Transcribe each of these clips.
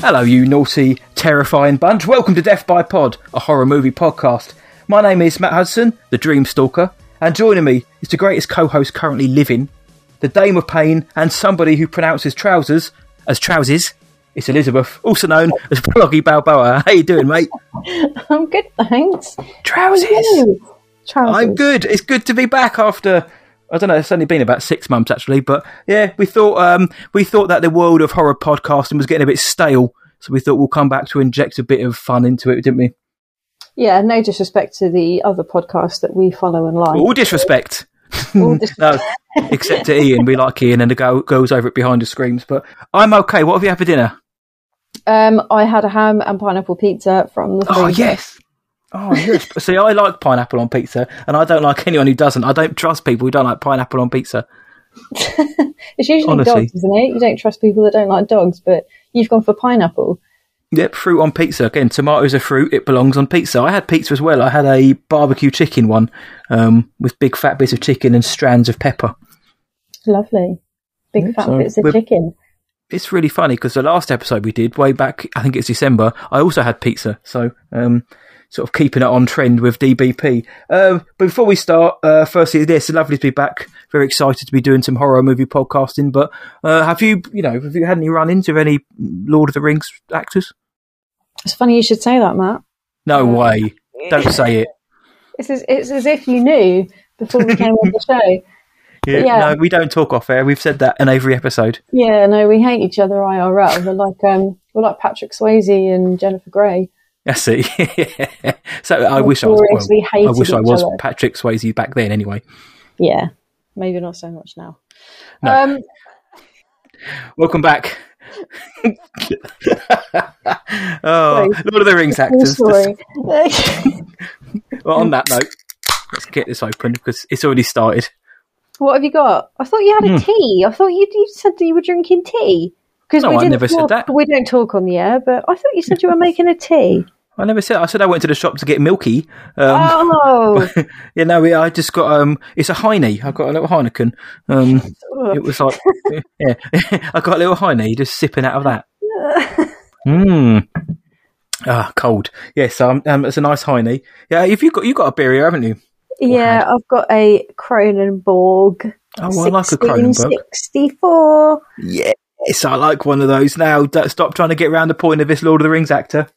Hello, you naughty, terrifying bunch. Welcome to Death by Pod, a horror movie podcast. My name is Matt Hudson, the Dream Stalker, and joining me is the greatest co host currently living, the Dame of Pain, and somebody who pronounces trousers as trousers. It's Elizabeth, also known as Bloggy Balboa. How you doing, mate? I'm good, thanks. Trousers. Trousers. I'm good. It's good to be back after I don't know. It's only been about six months actually, but yeah, we thought um, we thought that the world of horror podcasting was getting a bit stale, so we thought we'll come back to inject a bit of fun into it, didn't we? Yeah, no disrespect to the other podcasts that we follow and like. All disrespect. All dis- no, except to Ian. We like Ian, and the go goes over it behind the screams. But I'm okay. What have you had for dinner? um, I had a ham and pineapple pizza from the. Oh yes. Oh yes. See, I like pineapple on pizza, and I don't like anyone who doesn't. I don't trust people who don't like pineapple on pizza. It's usually Honestly. dogs, isn't it? You don't trust people that don't like dogs, but you've gone for pineapple. Yep, fruit on pizza. Again, tomatoes are fruit. It belongs on pizza. I had pizza as well. I had a barbecue chicken one um, with big fat bits of chicken and strands of pepper. Lovely. Big Yeah, fat so bits of chicken. It's really funny because the last episode we did way back, I think it's December, I also had pizza. So, um, sort of keeping it on trend with DBP. Um, but before we start, uh, firstly, this it's lovely to be back. Very excited to be doing some horror movie podcasting. But uh, have you, you know, have you had any run-ins of any Lord of the Rings actors? It's funny you should say that, Matt. No way. Don't say it. It's as, it's as if you knew before we came on the show. Yeah, Yeah. No, we don't talk off air. We've said that in every episode. Yeah, no, we hate each other IRL. We're like um, we're like Patrick Swayze and Jennifer Grey. That's it. so I wish I was. Well, I wish I was other. Patrick Swayze back then. Anyway, Yeah, maybe not so much now. No. Um, welcome back. oh, Sorry. Lord of the Rings actors. Well, on that note, let's get this open because it's already started. what have you got? I thought you had a tea. I thought you, you said that you were drinking tea. Because. No, we I didn't never said that. We don't talk on the air, but I thought you said you were making a tea. I never said. I said I went to the shop to get milky. Um, oh, yeah, no, I just got um. It's a Heine. I got a little Heineken. Um, it was like, yeah, I got a little Heine, just sipping out of that. Mmm. Ah, cold. Yes, um, um, it's a nice Heine. Yeah, if you got you got a beer haven't you? yeah. I've got a Kronenbourg. Oh, I like a Cronenberg. 1664. Yes, I like one of those now. Stop trying to get around the point of this Lord of the Rings actor.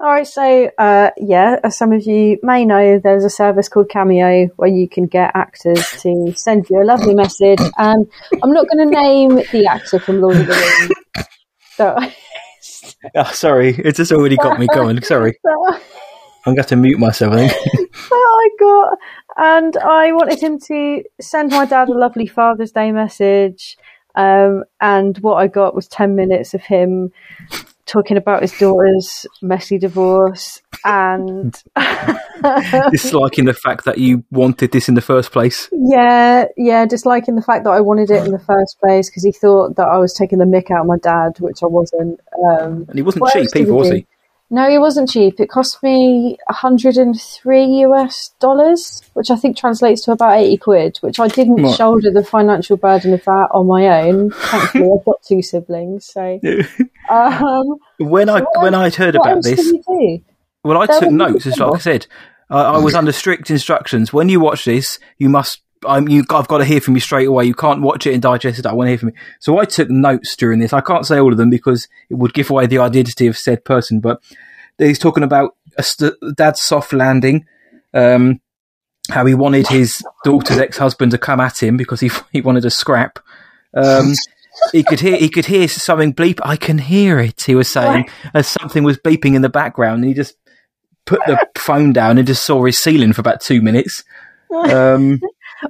All right, so uh, yeah, as some of you may know, there's a service called Cameo where you can get actors to send you a lovely message. And I'm not going to name the actor from Lord of the Rings. So, Oh, sorry, it's just already got me going. Sorry, I'm going to have to mute myself. I think. I got, and I wanted him to send my dad a lovely Father's Day message. Um, and what I got was 10 minutes of him talking about his daughter's messy divorce and Disliking the fact that you wanted this in the first place. Yeah, yeah, disliking the fact that I wanted it in the first place because he thought that I was taking the mick out of my dad, which I wasn't. Um, And he wasn't cheap either, was he? No, it wasn't cheap. It cost me 103 US dollars, which I think translates to about 80 quid, which I didn't Right. shoulder the financial burden of that on my own. Thankfully, I've got two siblings, so. Um, when I when I'd heard what about this, did you do? well, I There took notes. As like I said, I, I was under strict instructions. When you watch this, you must. I'm, you, I've got to hear from you straight away. You can't watch it and digest it. I want to hear from you. So I took notes during this. I can't say all of them because it would give away the identity of said person. But he's talking about a st- dad's soft landing. Um, how he wanted his daughter's ex-husband to come at him because he he wanted a scrap. Um, he could hear he could hear something bleep. I can hear it. He was saying as something was beeping in the background, and he just put the phone down and just saw his ceiling for about two minutes. Um,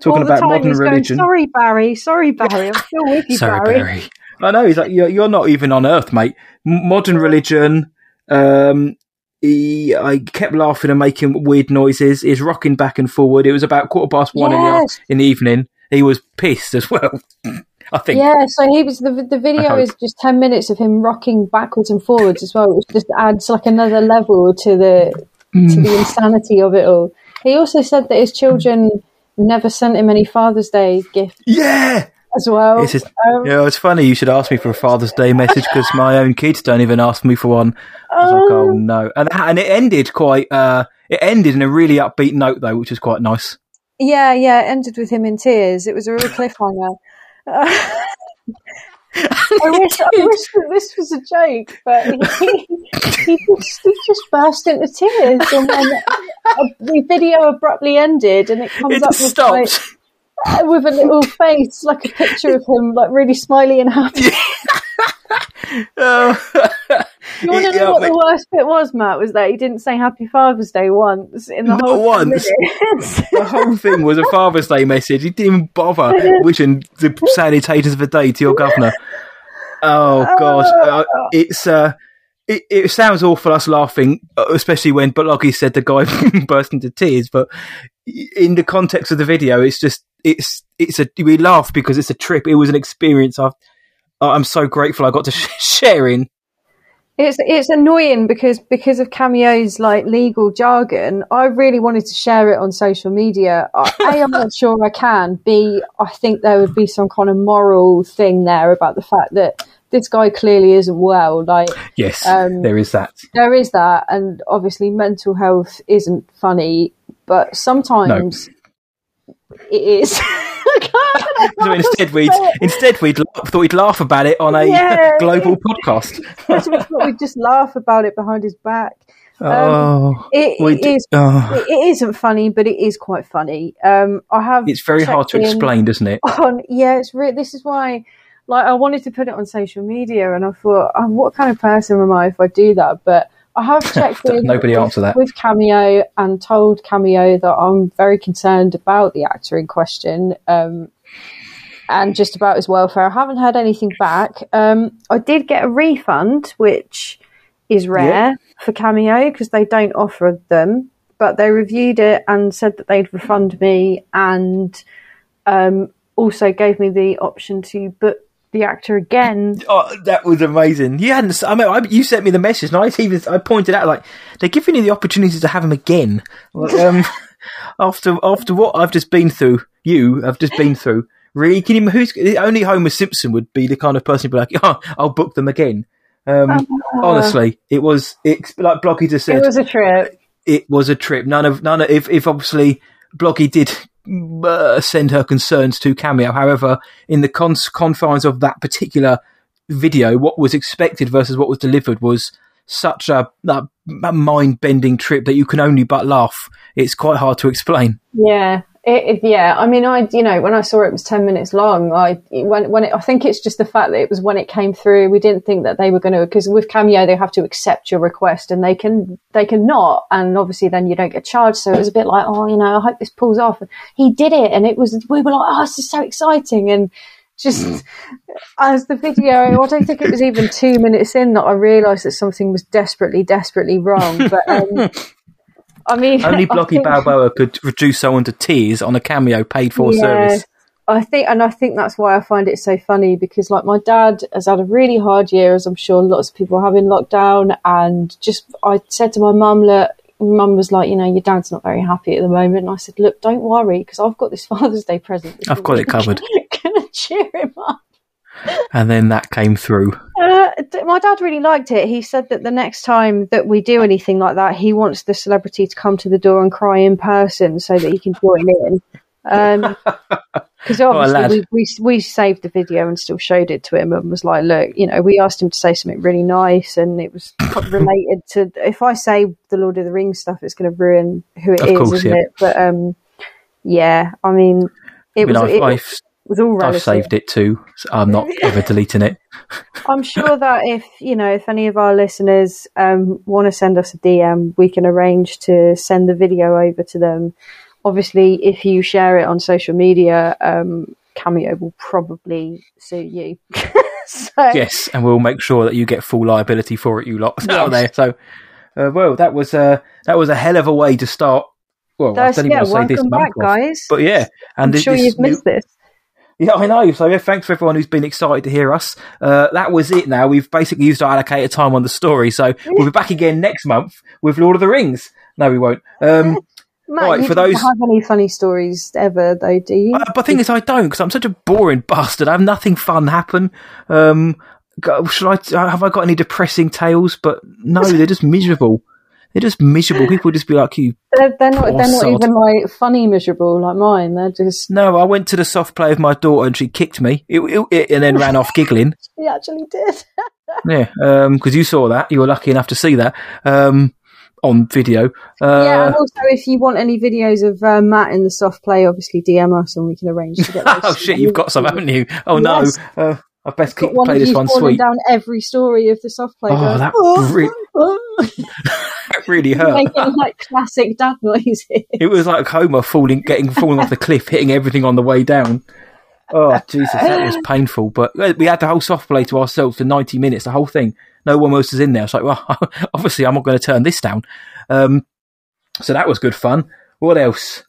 talking All the about time modern he's going, religion. Sorry, Barry. Sorry, Barry. I'm still with you, Sorry, Barry. Barry. I know. He's like, you're, you're not even on Earth, mate. Modern religion. Um, he, I kept laughing and making weird noises. He's rocking back and forward. It was about quarter past one in, the, in the evening. He was pissed as well. I think. Yeah, so he was the the video is just ten minutes of him rocking backwards and forwards as well, which just adds like another level to the to the insanity of it all. He also said that his children never sent him any Father's Day gift. Yeah, as well. It's just, Um, yeah, it's funny you should ask me for a Father's Day message because my own kids don't even ask me for one. I was like, oh no, and and it ended quite. Uh, it ended in a really upbeat note though, which is quite nice. Yeah, yeah, it ended with him in tears. It was a real cliffhanger. Uh, I wish, I wish that this was a joke, but he, he, just, he just burst into tears, and then the video abruptly ended, and it comes It up with, like, with a little face, like a picture of him, like really smiley and happy. Oh. You want to know Yeah, what but- the worst bit was, Matt? Was that he didn't say Happy Father's Day once in the Not whole once. the whole thing was a Father's Day message. He didn't even bother wishing the salutations of the day to your governor. Oh God, uh, it's uh, it, it sounds awful us laughing, uh, especially when, he said, the guy burst into tears. But in the context of the video, it's just it's it's a we laugh because it's a trip. It was an experience. I've, I'm so grateful I got to sh- share in. It's it's annoying because because of cameos like legal jargon. I really wanted to share it on social media. I- A, I'm not sure I can. B, I think there would be some kind of moral thing there about the fact that this guy clearly isn't well. Like Yes, Um, there is that. there is that, and obviously mental health isn't funny, but sometimes it is. So instead, we'd instead we'd thought we'd laugh about it on a Yeah. global podcast. we'd just laugh about it behind his back. Oh, It, it is oh. it it isn't funny, but it is quite funny. Um, I have. It's very hard to explain, doesn't it? On yeah, it's re- this is why. Like I wanted to put it on social media, and I thought, oh, what kind of person am I if I do that? But I have checked in. Nobody with, answer that. with Cameo and told Cameo that I'm very concerned about the actor in question. Um, and just about his welfare. I haven't heard anything back. Um, I did get a refund, which is rare for Cameo because they don't offer them. But they reviewed it and said that they'd refund me and um, also gave me the option to book the actor again. Oh, that was amazing. You hadn't. I mean, I, you sent me the message, and I even I pointed out like they're giving you the opportunity to have him again. Like, um, after after what I've just been through, you have just been through. Really, can you? Who's only Homer Simpson would be the kind of person who'd be like, oh, I'll book them again. Um, honestly, it was it's like Bloggy just said. It was a trip. it was a trip. None of none of if if obviously Bloggy did uh, send her concerns to Cameo. However, in the cons- confines of that particular video, what was expected versus what was delivered was such a, a mind bending trip that you can only but laugh. It's quite hard to explain. Yeah, it, it, yeah. I mean, I you know when I saw it was ten minutes long. I when when it, I think it's just the fact that it was when it came through. We didn't think that they were going to because with Cameo they have to accept your request and they can they can not, and obviously then you don't get charged. So it was a bit like, oh, you know, I hope this pulls off. And he did it, and it was we were like, oh, this is so exciting and. Just as the video, I don't think it was even two minutes in that I realised that something was desperately, desperately wrong. But um, I mean, Only Bloggy think- Balboa could reduce someone to tears on a Cameo paid for Yeah. service. I think, and I think that's why I find it so funny because, like, my dad has had a really hard year, as I'm sure lots of people have in lockdown. And just, I said to my mum, look, mum was like, you know, your dad's not very happy at the moment. And I said, look, don't worry because I've got this Father's Day present. I've got it covered. Gonna cheer him up. And then that came through. Uh, my dad really liked it. He said that the next time that we do anything like that, he wants the celebrity to come to the door and cry in person so that he can join in. Because lad. obviously we, we we saved the video and still showed it to him and was like, look, you know, we asked him to say something really nice and it was related to. If I say the Lord of the Rings stuff, it's going to ruin who it is, Of course, isn't yeah. it? But um, yeah, I mean, it I mean, was I've, it, I've, was all I've saved it too. So I'm not ever deleting it. I'm sure that if you know if any of our listeners um, want to send us a DM, we can arrange to send the video over to them. Obviously, if you share it on social media, um, Cameo will probably sue you. so, Yes, and we'll make sure that you get full liability for it, you lot out Yes. there. So, uh, well, that was uh, that was a hell of a way to start. Well, I don't even yeah, want to say this month, back, off. guys. but yeah, and I'm this, sure you've new- missed this. Yeah, I know. So yeah, thanks for everyone who's been excited to hear us. Uh, that was it. Now we've basically used our allocated time on the story, so we'll be back again next month with Lord of the Rings. No, we won't. Um, Matt, Right, you for don't those- have any funny stories ever, though, do you? Uh, but the thing is, I don't because I'm such a boring bastard. I have nothing fun happen. Um, should I? Have I got any depressing tales? But no, they're just miserable. They're just miserable. People just be like, "You they're, they're not. They're not sod. even like funny, miserable like mine. They're just. No, I went to the soft play with my daughter and she kicked me it, it, it- and then ran off giggling. She actually did. Yeah, because you saw that. You were lucky enough to see that um, on video. Uh, yeah, and also if you want any videos of uh, Matt in the soft play, obviously DM us and we can arrange to get oh shit, you've got some, haven't you? Oh no, Yes. uh, I best keep play this one sweet. down every story of the soft play. Oh, that "Oh, re- oh," That really hurt. making like classic dad noises. It was like Homer falling, getting falling off the cliff, hitting everything on the way down. Oh Jesus, that was painful. But uh, we had the whole soft play to ourselves for ninety minutes, the whole thing. No one else was in there. It's like, well, obviously, I'm not going to turn this down. Um, so that was good fun. What else?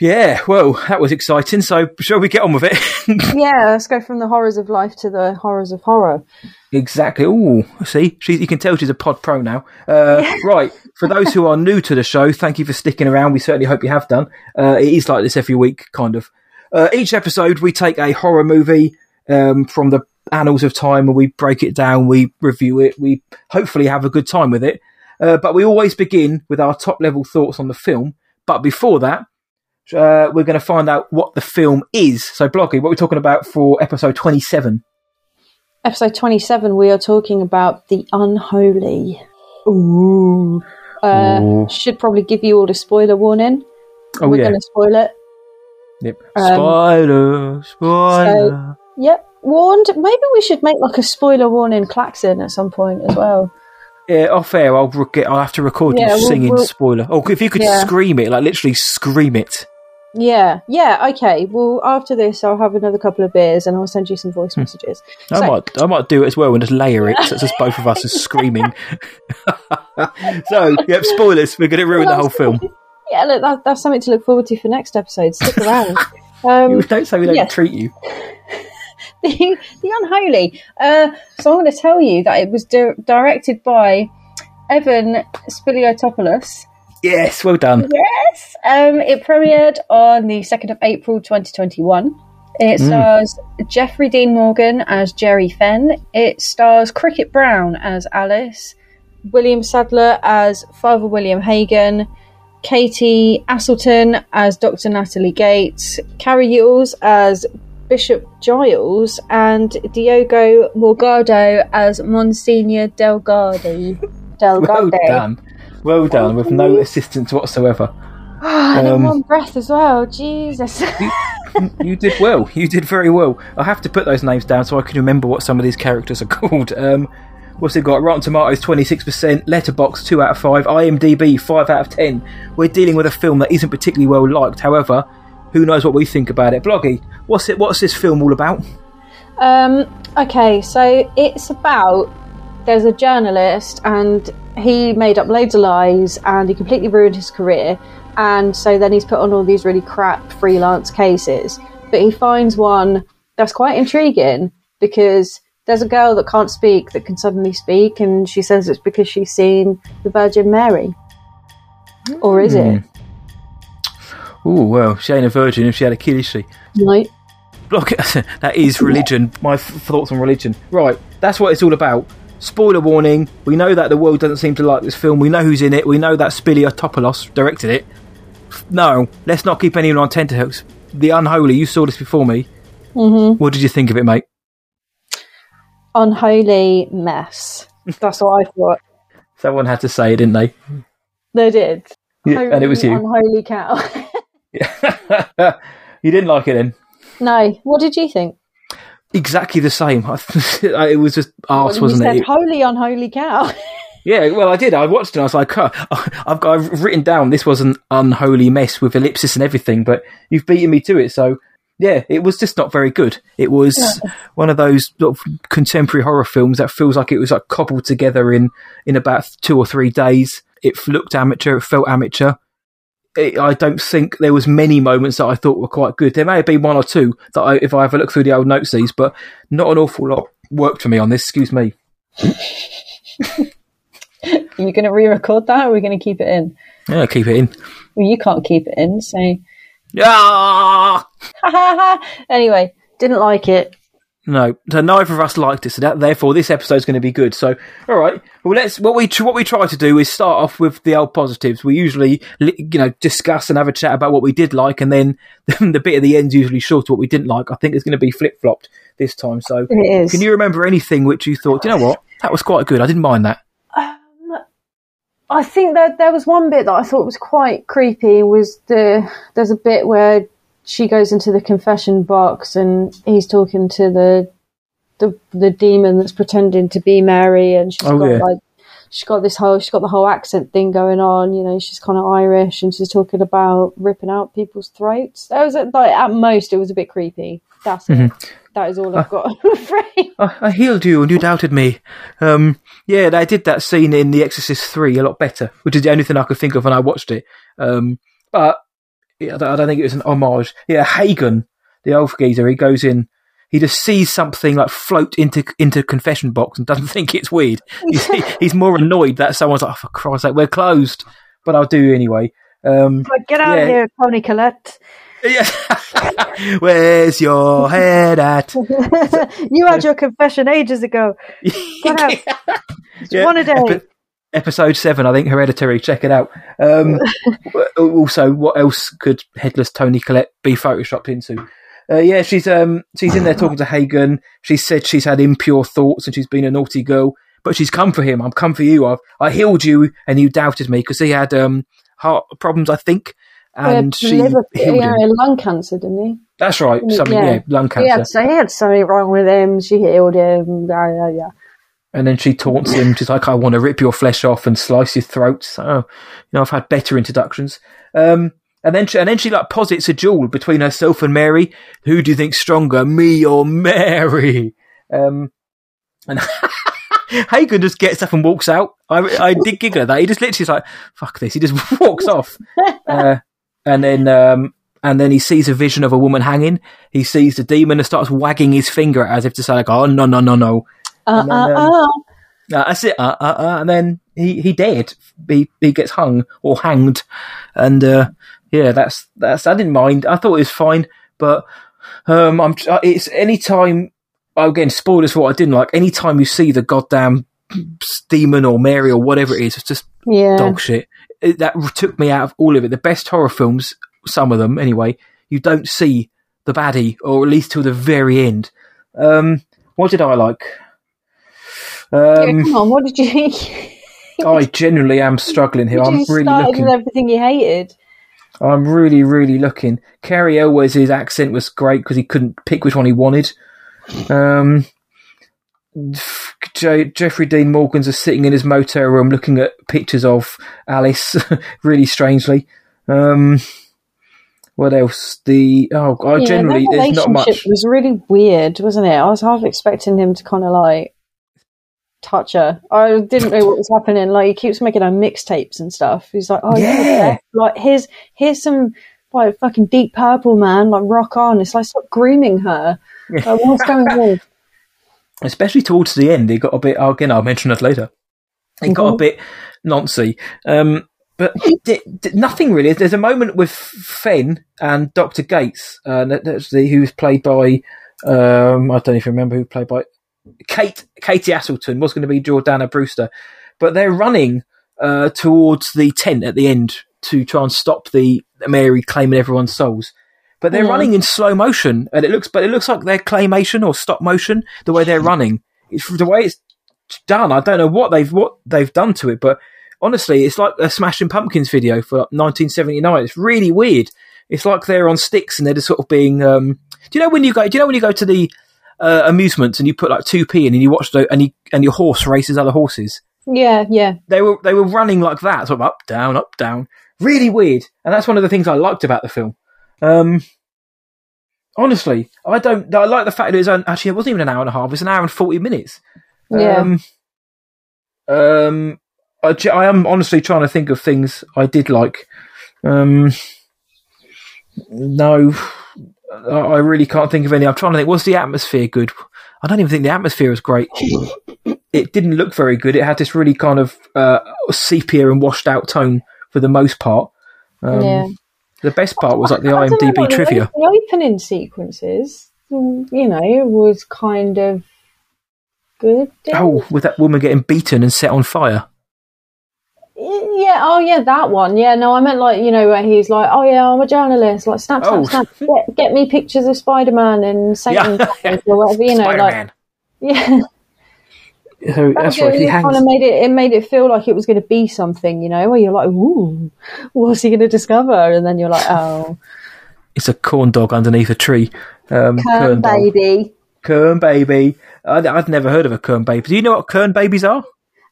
Yeah, well, that was exciting. So, shall we get on with it? yeah, let's go from the horrors of life to the horrors of horror. Exactly. Oh, see, she, you can tell she's a pod pro now. Uh, right. For those who are new to the show, thank you for sticking around. We certainly hope you have done. Uh, it is like this every week, kind of. Uh, each episode, we take a horror movie um, from the annals of time and we break it down, we review it, we hopefully have a good time with it. Uh, but we always begin with our top level thoughts on the film. But before that, uh, we're going to find out what the film is. So, Bloggy, what we're we talking about for episode 27? Episode 27, we are talking about the unholy. Ooh. Uh, Ooh. Should probably give you all the spoiler warning. Oh, We're yeah. going to spoil it. Yep. Um, spoiler, spoiler. Yep. Warned. Maybe we should make like a spoiler warning klaxon at some point as well. yeah, off air, I'll re- get, I'll have to record Yeah, you we'll- singing we'll- spoiler. Oh, if you could Yeah. scream it, like literally scream it. Yeah. Yeah. Okay. Well, after this, I'll have another couple of beers and I'll send you some Hmm. voice messages. I So- might, I might do it as well and just layer it. So it's just both of us is screaming. so, yep, spoilers. We're going to ruin the whole film. Yeah. Look, that, that's something to look forward to for next episode. Stick around. Um, don't say we don't yes. treat you. the, the unholy. Uh, so I'm going to tell you that it was di- directed by Evan Spiliotopoulos. Yes, well done. Yes. Um, it premiered on the 2nd of April 2021. It stars Jeffrey Dean Morgan as Jerry Fenn. It stars Cricket Brown as Alice, William Sadler as Father William Hagan, Katie Aselton as Dr. Natalie Gates, Cary Elwes as Bishop Gyles, and Diogo Morgado as Monsignor Delgado. Well Delgado. done. Well done, with no assistance whatsoever. and Um, in one breath as well. Jesus. you did well. You did very well. I have to put those names down so I can remember what some of these characters are called. Um, what's it got? Rotten Tomatoes, 26%, Letterboxd, 2 out of 5, IMDb, 5 out of 10. We're dealing with a film that isn't particularly well liked. However, who knows what we think about it. Bloggy, what's it? What's this film all about? Um, okay, so it's about there's a journalist and he made up loads of lies and he completely ruined his career. And so then he's put on all these really crap freelance cases. But he finds one that's quite intriguing because there's a girl that can't speak that can suddenly speak, and she says it's because she's seen the Virgin Mary. Or is it? Oh, well, she ain't a virgin if she had a kid, is she? No. Block that is religion. My f- thoughts on religion. Right, that's what it's all about. Spoiler warning. We know that the world doesn't seem to like this film. We know who's in it. We know that Spiliotopoulos directed it. No, let's not keep anyone on tenterhooks. The Unholy. You saw this before me. Mm-hmm. What did you think of it, mate? Unholy mess. That's what I thought. Someone had to say it, didn't they? They did. Yeah, and it was you. Unholy cow. you didn't like it then. no. What did you think? Exactly the same. it was just arse, you wasn't said it? holy unholy cow. Yeah, well, I did. I watched it. and I was like, I've got I've written down this was an unholy mess with ellipsis and everything, but you've beaten me to it. So yeah, it was just not very good. It was one of those sort of contemporary horror films that feels like it was like cobbled together in in about two or three days. It looked amateur. It felt amateur. It, I don't think there was many moments that I thought were quite good. There may have been one or two that I, if I have a look through the old notesies, but not an awful lot worked for me on this. Excuse me. Are you going to re-record that, or are we going to keep it in? Yeah, keep it in. Well, you can't keep it in, so. Yeah. anyway, didn't like it. No, so neither of us liked it. So that, therefore, this episode's going to be good. So, all right. Well, let's what we what we try to do is start off with the old positives. We usually, you know, discuss and have a chat about what we did like, and then the bit at the end is usually short what we didn't like. I think it's going to be flip flopped this time. So, can you remember anything which you thought, "Do you know what, that was quite good. I didn't mind that. Um, I think that there was one bit that I thought was quite creepy. Was the there's a bit where she goes into the confession box and he's talking to the the the demon that's pretending to be Mary, and she's Oh, got yeah. like she's got this whole she's got the whole accent thing going on. You know, she's kind of Irish, and she's talking about ripping out people's throats. That was like at most it was a bit creepy. That's it. That is all I've got. I'm afraid. I, I healed you and you doubted me. Um, yeah, they did that scene in The Exorcist 3 a lot better, which is the only thing I could think of when I watched it. Um, but I don't, I don't think it was an homage. Yeah, Hagan, the old geezer, he goes in, he just sees something like float into into confession box and doesn't think it's weird. He's, he's more annoyed that someone's like, oh, for Christ's sake, we're closed. But I'll do anyway. Um, Get out of here, Toni Collette. yeah. Where's your head at? you had your confession ages ago. Get out. Yeah, one a day. Episode seven, I think, Hereditary. Check it out. Um, also, what else could headless Toni Collette be photoshopped into? Uh, yeah, she's um she's in there talking to Hagan. She said she's had impure thoughts and she's been a naughty girl, but she's come for him. I'm come for you. I've I healed you, and you doubted me because he had um heart problems, I think, and she liver, healed yeah, him. lung cancer, didn't he? That's right, something Yeah. yeah, lung He cancer. had, so he had something wrong with him. She healed him. Yeah, yeah, yeah. And then she taunts him. She's like, I want to rip your flesh off and slice your throat. So, you know, I've had better introductions. Um, and then she, and then she like posits a duel between herself and Mary. Who do you think's stronger, me or Mary? Um, and Hagan just gets up and walks out. I, I did giggle at that. He just literally is like, fuck this. He just walks off. Uh, and then, um, and then he sees a vision of a woman hanging. He sees the demon and starts wagging his finger as if to say like, oh, no, no, no, no. Uh, then, uh, um, uh. Uh, that's it. Uh, uh, uh, and then he he dead. He he gets hung or hanged, and uh, yeah, that's that's. I didn't mind. I thought it was fine, but um, I'm. uh, It's any time. Again, spoilers for what I didn't like. Any time you see the goddamn demon or Mary or whatever it is, it's just Yeah. dog shit. It, that took me out of all of it. The best horror films, some of them anyway, you don't see the baddie, or at least till the very end. Um, what did I like? Yeah, Um, come on, what did you think? I genuinely am struggling here. I'm really started looking. with everything you hated. I'm really, really looking. Cary Elwes' his accent was great because he couldn't pick which one he wanted. Um, J- Jeffrey Dean Morgan's is sitting in his motel room looking at pictures of Alice, really strangely. Um, what else? The oh, I Yeah, generally there's not much. was really weird, wasn't it? I was half expecting him to kind of like touch her. I didn't know what was happening. Like he keeps making her mixtapes and stuff. He's like, oh yeah, Yeah. like here's here's some like fucking deep purple man, like rock on. It's like stop grooming her. Like, what's going on? especially towards the end, it got a bit. Again, I'll mention it later. It got a Mhm. bit noncy, um, but d- d- nothing really. There's a moment with Finn and Doctor Gates, uh, that's the who's played by. Um, I don't even remember who played by Kate. Katie Aselton was going to be Jordana Brewster, but they're running uh, towards the tent at the end to try and stop the Mary claiming everyone's souls. But they're Mhm. running in slow motion, and it looks, but it looks like they're claymation or stop motion. The way they're running, it's the way it's done. I don't know what they've what they've done to it, but honestly, it's like a Smashing Pumpkins video for 1979. It's really weird. It's like they're on sticks and they're just sort of being. Um, do you know when you go? Do you know when you go to the uh, amusements and you put like two p in and you watch the and you, and your horse races other horses? Yeah, yeah. They were they were running like that, sort of up down up down. Really weird, and that's one of the things I liked about the film. Um, honestly, I don't. I like the fact that it was actually it wasn't even an hour and a half. It was an hour and forty minutes. Yeah. Um, um, I, I am honestly trying to think of things I did like. Um, no, I really can't think of any. I'm trying to think. Was the atmosphere good? I don't even think the atmosphere was great. It didn't look very good. It had this really kind of uh, sepia and washed out tone for the most part. Um, yeah. The best part was like the I IMDb trivia. The opening sequences, mm, you know, was kind of good. Oh, with that woman getting beaten and set on fire. Yeah, oh yeah, that one. Yeah, no, I meant like, you know, where he's like, oh yeah, I'm a journalist, like snap, snap, Oh. snap, get, get me pictures of Spider-Man and Satan Yeah. or whatever, you know, like, Spider-Man. yeah. So that's right. He it hangs. kind of made it, it made it feel like it was going to be something, you know, where you're like, ooh, what's he going to discover? And then you're like, oh, It's a corn dog underneath a tree. Um, Kern dog. baby. Kern baby. I'd, I'd never heard of a Kern baby. Do you know what Kern babies are?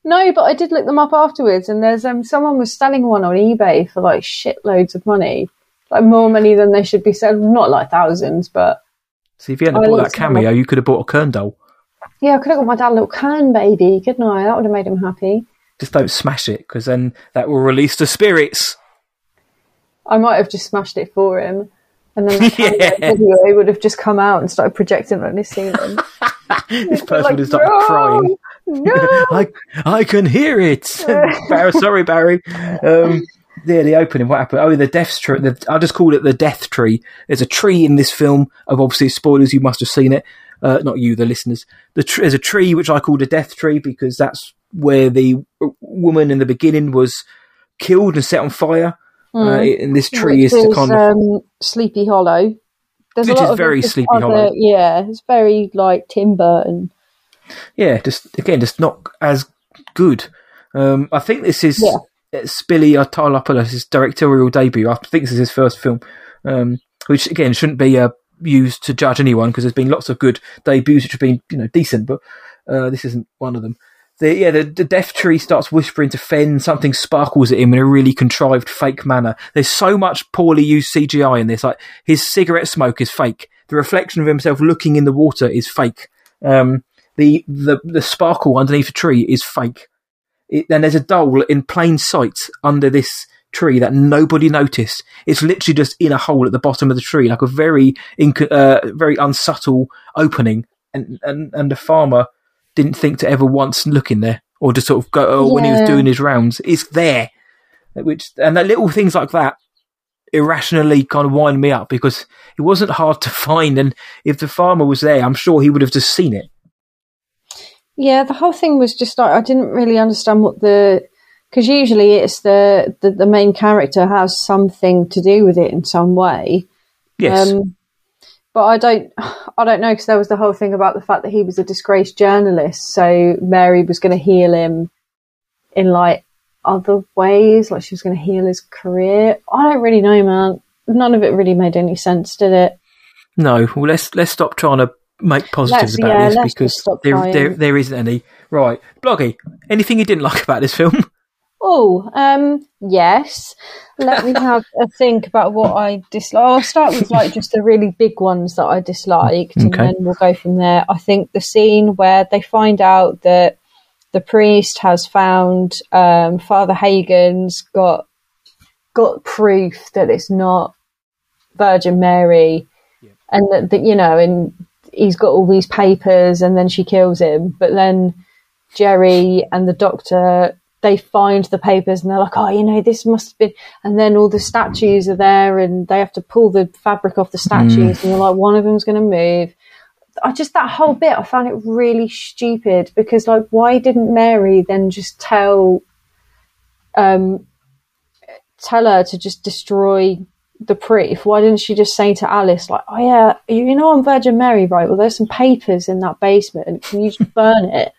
No, but I did look them up afterwards, and there's um someone was selling one on eBay for like shitloads of money, like more money than they should be selling. Not like thousands, but See, if you hadn't I bought that cameo, you could have bought a Kern doll. yeah, I could have got my dad a little can baby, couldn't I? That would have made him happy. Just don't smash it, because then that will release the spirits. I might have just smashed it for him, and then the Yeah. video would have just come out and started projecting on his ceiling. This person like, would have started crying. no, I, I can hear it. Barry, sorry, Barry. Um, yeah, the opening. What happened? Oh, the death tree. The, I'll just call it the death tree. There's a tree in this film. Of obviously spoilers. You must have seen it. Uh, not you, the listeners. The tr- there's a tree which I call the death tree because that's where the woman in the beginning was killed and set on fire. Uh, and this tree is Which to is, kind of um, Sleepy Hollow. There's Which a lot is of very Sleepy other- Hollow. Yeah, it's very like Tim Burton. Yeah, just again, just not as good. Um, I think this is Yeah. Spilly Artalopoulos' directorial debut. I think this is his first film, um, which again shouldn't be uh, used to judge anyone because there's been lots of good debuts which have been you know decent, but uh, this isn't one of them. The, yeah, the, the death tree starts whispering to Fenn. Something sparkles at him in a really contrived, fake manner. There's so much poorly used CGI in this. Like his cigarette smoke is fake. The reflection of himself looking in the water is fake. Um, the, the the sparkle underneath a tree is fake. It, and there's a doll in plain sight under this tree that nobody noticed. It's literally just in a hole at the bottom of the tree, like a very inc- uh, very unsubtle opening. And, and and the farmer didn't think to ever once look in there or just sort of go oh, when he was doing his rounds. It's there, which and that little things like that irrationally kind of wind me up because it wasn't hard to find. And if the farmer was there, I'm sure he would have just seen it. Yeah, the whole thing was just like I didn't really understand what the because usually it's the, the the main character has something to do with it in some way. Yes. Um, but I don't, I don't know because there was the whole thing about the fact that he was a disgraced journalist, so Mary was going to heal him in like other ways, like she was going to heal his career. I don't really know, man. None of it really made any sense, did it? No, well, let's let's stop trying to make positives Let's- about yeah, this because there, there there isn't any. Right, Bloggy, anything you didn't like about this film? Oh, um, yes. Let me have a think about what I dislike. I'll start with like just the really big ones that I disliked, and then we'll go from there. I think the scene where they find out that the priest has found um, Father Hagan's got got proof that it's not Virgin Mary, and that, that you know, and he's got all these papers, and then she kills him, but then Jerry and the doctor they find the papers and they're like, oh, you know, this must have been. And then all the statues are there and they have to pull the fabric off the statues and you're like, one of them's going to move. I just, that whole bit, I found it really stupid because, like, why didn't Mary then just tell, um, tell her to just destroy the proof? Why didn't she just say to Alice, like, oh, yeah, you know, I'm Virgin Mary, right? Well, there's some papers in that basement. And can you just burn it?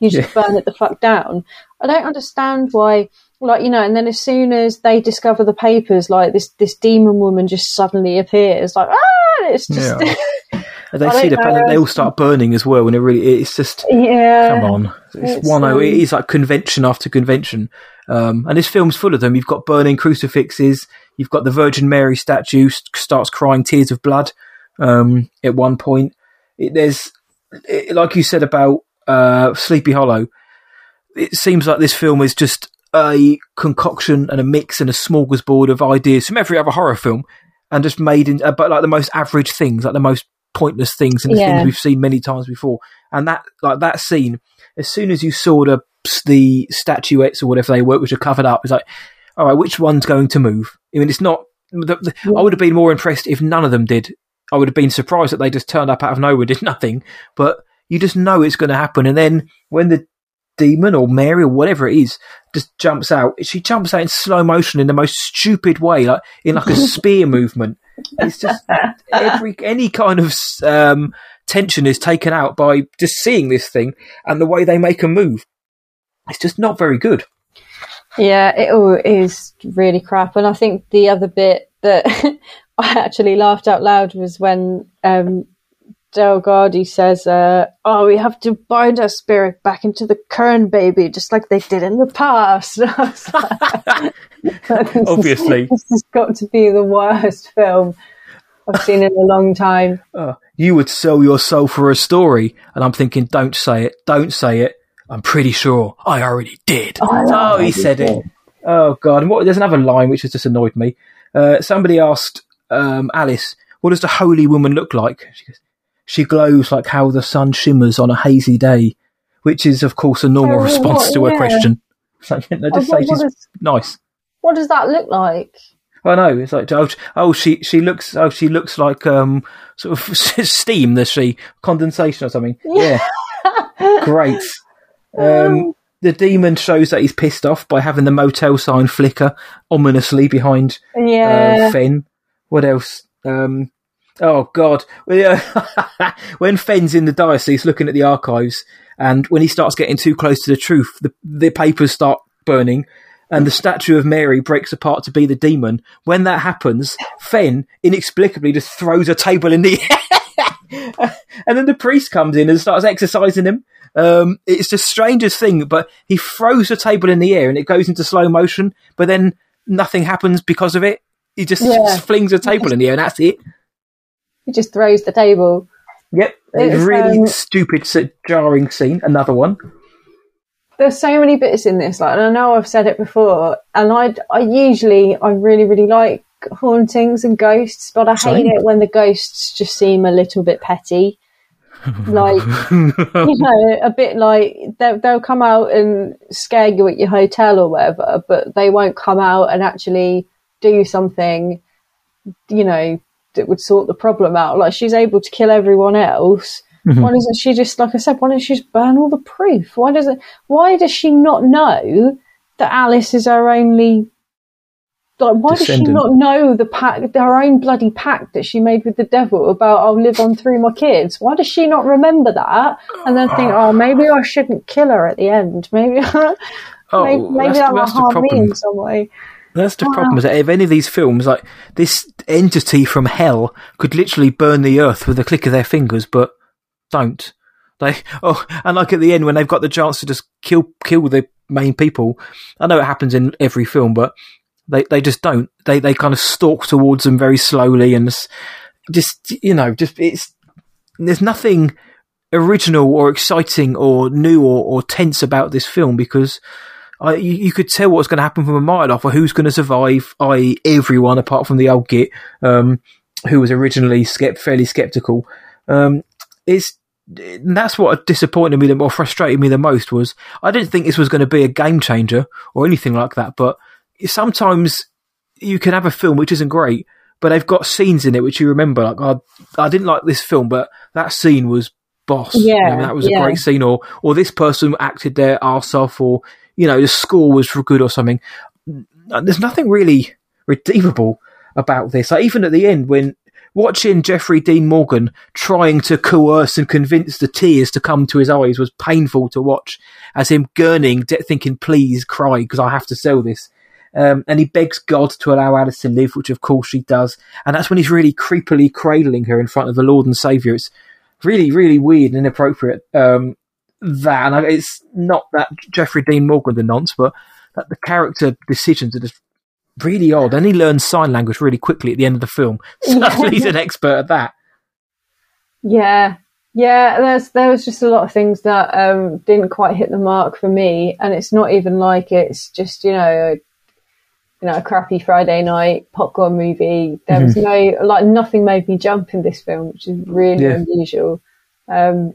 You just burn it the fuck down. I don't understand why, like you know. And then as soon as they discover the papers, like this this demon woman just suddenly appears, like ah, it's just Yeah. They I see the know. they all start burning as well, and it really it's just yeah. come on. It's, It's, one oh, it um, is like convention after convention, um, and this film's full of them. You've got burning crucifixes. You've got the Virgin Mary statue st- starts crying tears of blood um, at one point. It, there's it, like you said about uh, Sleepy Hollow. It seems like this film is just a concoction and a mix and a smorgasbord of ideas from every other horror film, and just made in, uh, but like the most average things, like the most pointless things and the Yeah. things we've seen many times before. And that like that scene, as soon as you saw the the statuettes or whatever they were, which are covered up, it's like all right, which one's going to move? I mean, it's not. The, the, I would have been more impressed if none of them did. I would have been surprised that they just turned up out of nowhere, did nothing. But you just know it's going to happen. And then when the demon or Mary or whatever it is just jumps out, she jumps out in slow motion in the most stupid way, like in like a spear movement. It's just every any kind of um, tension is taken out by just seeing this thing and the way they make a move. It's just not very good. Yeah, it all is really crap. And I think the other bit that I actually laughed out loud was when um, Delgado says, uh, "Oh, we have to bind our spirit back into the current baby, just like they did in the past." Obviously, this has got to be the worst film I've seen in a long time. Uh, you would sell your soul for a story, and I'm thinking, don't say it, don't say it. I'm pretty sure I already did. Oh, oh he said did. it. Oh god! And what, there's another line which has just annoyed me. Uh, somebody asked um, Alice, "What does the holy woman look like?" She goes, "She glows like how the sun shimmers on a hazy day," which is, of course, a normal oh, response what, to yeah. a question. So, you know, just oh, say she's is, nice. What does that look like? I know it's like oh, oh she she looks oh she looks like um sort of steam does she condensation or something yeah, yeah. great um the demon shows that he's pissed off by having the motel sign flicker ominously behind yeah. uh, Fenn. What else? Um, oh God! when Fenn's in the diocese looking at the archives, and when he starts getting too close to the truth, the the papers start burning, and the statue of Mary breaks apart to be the demon. When that happens, Fenn inexplicably just throws a table in the air. and then the priest comes in and starts exorcising him. Um, it's the strangest thing, but he throws the table in the air and it goes into slow motion, but then nothing happens because of it. He just, yeah. just flings a table in the air and that's it. He just throws the table. Yep. It's, really um, stupid, jarring scene. Another one. There's so many bits in this, like, and I know I've said it before, and I, I usually, I really, really like hauntings and ghosts, but I hate it when the ghosts just seem a little bit petty like you know a bit like they'll, they'll come out and scare you at your hotel or whatever but they won't come out and actually do something you know that would sort the problem out. Like she's able to kill everyone else. Mm-hmm. why doesn't she just like i said why doesn't she just burn all the proof? Why does it why does she not know that alice is her only like, why does she not know the pact, her own bloody pact that she made with the devil about I'll live on through my kids? Why does she not remember that and then think, oh, maybe I shouldn't kill her at the end? Maybe, oh, maybe, maybe that will harm me in some way. That's the problem. Is that if any of these films, like this entity from hell, could literally burn the earth with a click of their fingers, but don't. They oh, and like at the end when they've got the chance to just kill kill the main people. I know it happens in every film, but they they just don't. They they kind of stalk towards them very slowly and just you know just it's there's nothing original or exciting or new or, or tense about this film because I, you, you, could tell what's going to happen from a mile off or who's going to survive, i.e., everyone apart from the old git um, who was originally skept, fairly skeptical. Um, it's that's what disappointed me the, or frustrated me the most was I didn't think this was going to be a game changer or anything like that, but sometimes you can have a film which isn't great, but they've got scenes in it which you remember. Like, I, I didn't like this film, but that scene was boss. Yeah, you know, that was yeah. a great scene. Or, or this person acted their arse off, or you know, the score was good or something. There's nothing really redeemable about this. Like, even at the end, when watching Jeffrey Dean Morgan trying to coerce and convince the tears to come to his eyes was painful to watch. As him gurning, thinking, "Please cry because I have to sell this." Um, and he begs God to allow Alice to live, which of course she does. And that's when he's really creepily cradling her in front of the Lord and Saviour. It's really, really weird and inappropriate. Um, that, and it's not that Jeffrey Dean Morgan the nonce, but that the character decisions are just really odd. And he learns sign language really quickly at the end of the film. So yeah. he's an expert at that. Yeah, yeah, there's there was just a lot of things that um, didn't quite hit the mark for me, and it's not even like it's just you know you know, a crappy Friday night popcorn movie. There mm-hmm. was no, like, nothing made me jump in this film, which is really yeah. unusual. Um,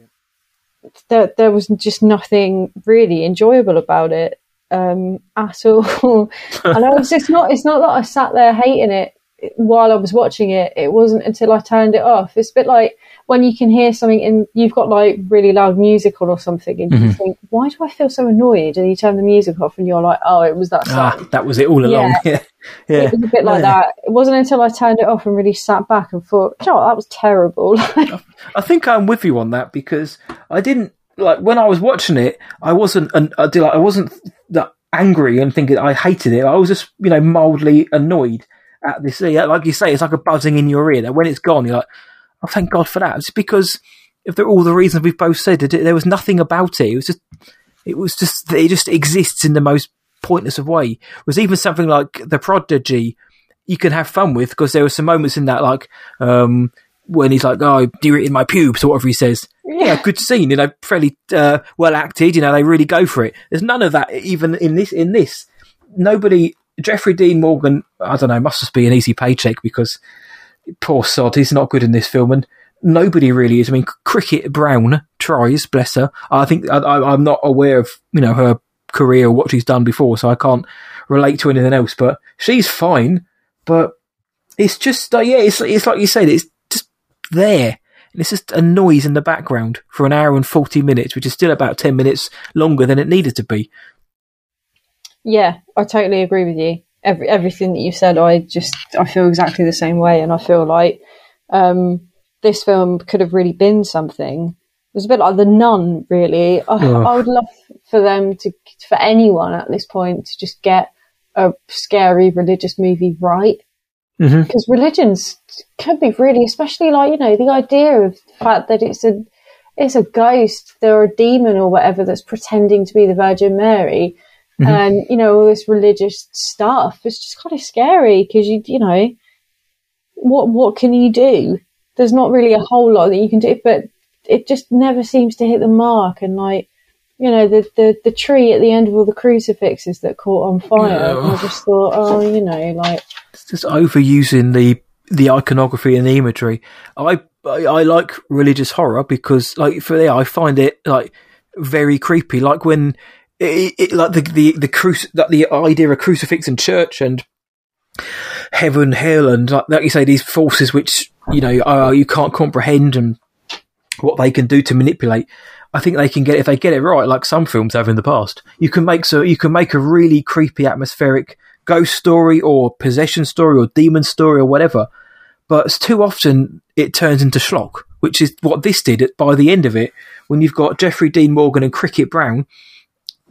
there, there was just nothing really enjoyable about it. um, at all. and I was just not. It's not that I sat there hating it while I was watching it. It wasn't until I turned it off. It's a bit like when you can hear something and you've got like really loud musical or something, and you think, "Why do I feel so annoyed?" And you turn the music off, and you're like, "Oh, it was that Ah, sound." that was it all along. Yeah, yeah. It was a bit like Yeah. that. It wasn't until I turned it off and really sat back and thought, "Do you know what, that was terrible." I think I'm with you on that because I didn't like when I was watching it. I wasn't, an, I, did, like, I wasn't that angry and thinking I hated it. I was just, you know, mildly annoyed at this. Like you say, it's like a buzzing in your ear. That when it's gone, you're like, oh, thank God for that. It's because if they're all the reasons we've both said, it, there was nothing about it. It was just, it was just, it just exists in the most pointless of way. was even something like the Prodigy. You can have fun with because there were some moments in that, like um, when he's like, "Oh, you're in my pubes" or whatever he says. Yeah, good scene. You know, fairly uh, well acted. You know, they really go for it. There's none of that even in this. In this, nobody. Jeffrey Dean Morgan. I don't know. Must just be an easy paycheck because poor sod, he's not good in this film, and nobody really is. I mean, Cricket Brown tries, bless her. I think I, I'm not aware of you know her career or what she's done before, so I can't relate to anything else. But she's fine. But it's just uh, yeah, it's it's like you said, it's just there. And it's just a noise in the background for an hour and forty minutes, which is still about ten minutes longer than it needed to be. Yeah, I totally agree with you. Every everything that you said, I just I feel exactly the same way, and I feel like um, this film could have really been something. It was a bit like The Nun, really. I, Ugh. I would love for them to, for anyone at this point, to just get a scary religious movie right. Mm-hmm. Because religions can be really, especially like you know the idea of the fact that it's a it's a ghost or a demon or whatever that's pretending to be the Virgin Mary Mm-hmm. and you know all this religious stuff it's just kind of scary because you you know what what can you do there's not really a whole lot that you can do but it just never seems to hit the mark and like you know the the, the tree at the end of all the crucifixes that caught on fire i just thought oh you know like It's just overusing the the iconography and the imagery. I, I I like religious horror because like for me, I find it like very creepy. Like when it, it like the the the cruci- like the idea of crucifix and church and heaven, hell, and like, like you say, these forces which you know you can't comprehend and what they can do to manipulate. I think they can get if they get it right, like some films have in the past. You can make so you can make a really creepy, atmospheric ghost story or possession story or demon story or whatever. But it's too often it turns into schlock, which is what this did by the end of it. When you've got Jeffrey Dean Morgan and Cricket Brown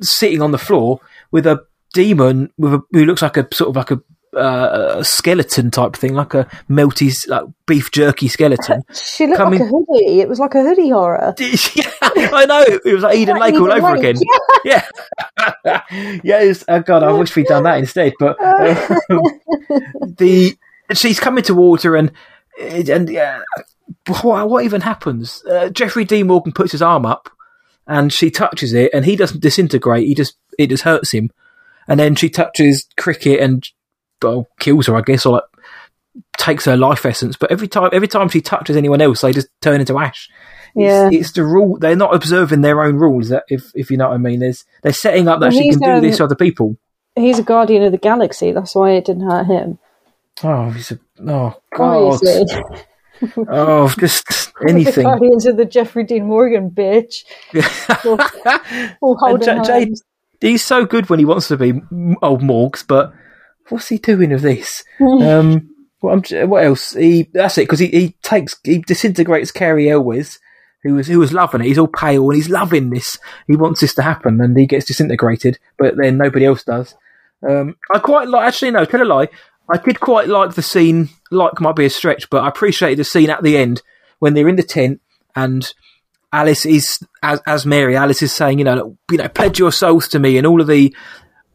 sitting on the floor with a demon with a who looks like a sort of like a, uh, a skeleton type thing, like a melty like beef jerky skeleton. she looked Coming- like a hoodie it was like a hoodie horror yeah, I know. It was like Eden Lake all over Lake, again. Yeah. Yeah. it's, oh God, I wish we'd done that instead. But uh, the she's coming towards her and and yeah, what, what even happens? Uh, Jeffrey D. Morgan puts his arm up and she touches it and he doesn't disintegrate. He just it just hurts him. And then she touches Cricket and well, kills her, I guess, or like takes her life essence. But every time every time she touches anyone else, they just turn into ash. Yeah. It's, it's the rule. They're not observing their own rules. That if if you know what I mean, there's they're setting up that Well, she can do um, this to other people. he's a guardian of the galaxy that's why it didn't hurt him Oh, he's a, oh god, oh just the anything. guardians of the jeffrey dean morgan bitch all holding J- Jade, he's so good when he wants to be old Morgs, but what's he doing of this? um, what, I'm, what else? He that's it because he, he takes he disintegrates Cary Elwes, who was who was loving it. He's all pale and he's loving this. He wants this to happen, and he gets disintegrated, but then nobody else does. Um, I quite like actually no, tell a lie. I did quite like the scene. Like might be a stretch, but I appreciated the scene at the end when they're in the tent and Alice is as as Mary. Alice is saying, you know, you know, pledge your souls to me, and all of the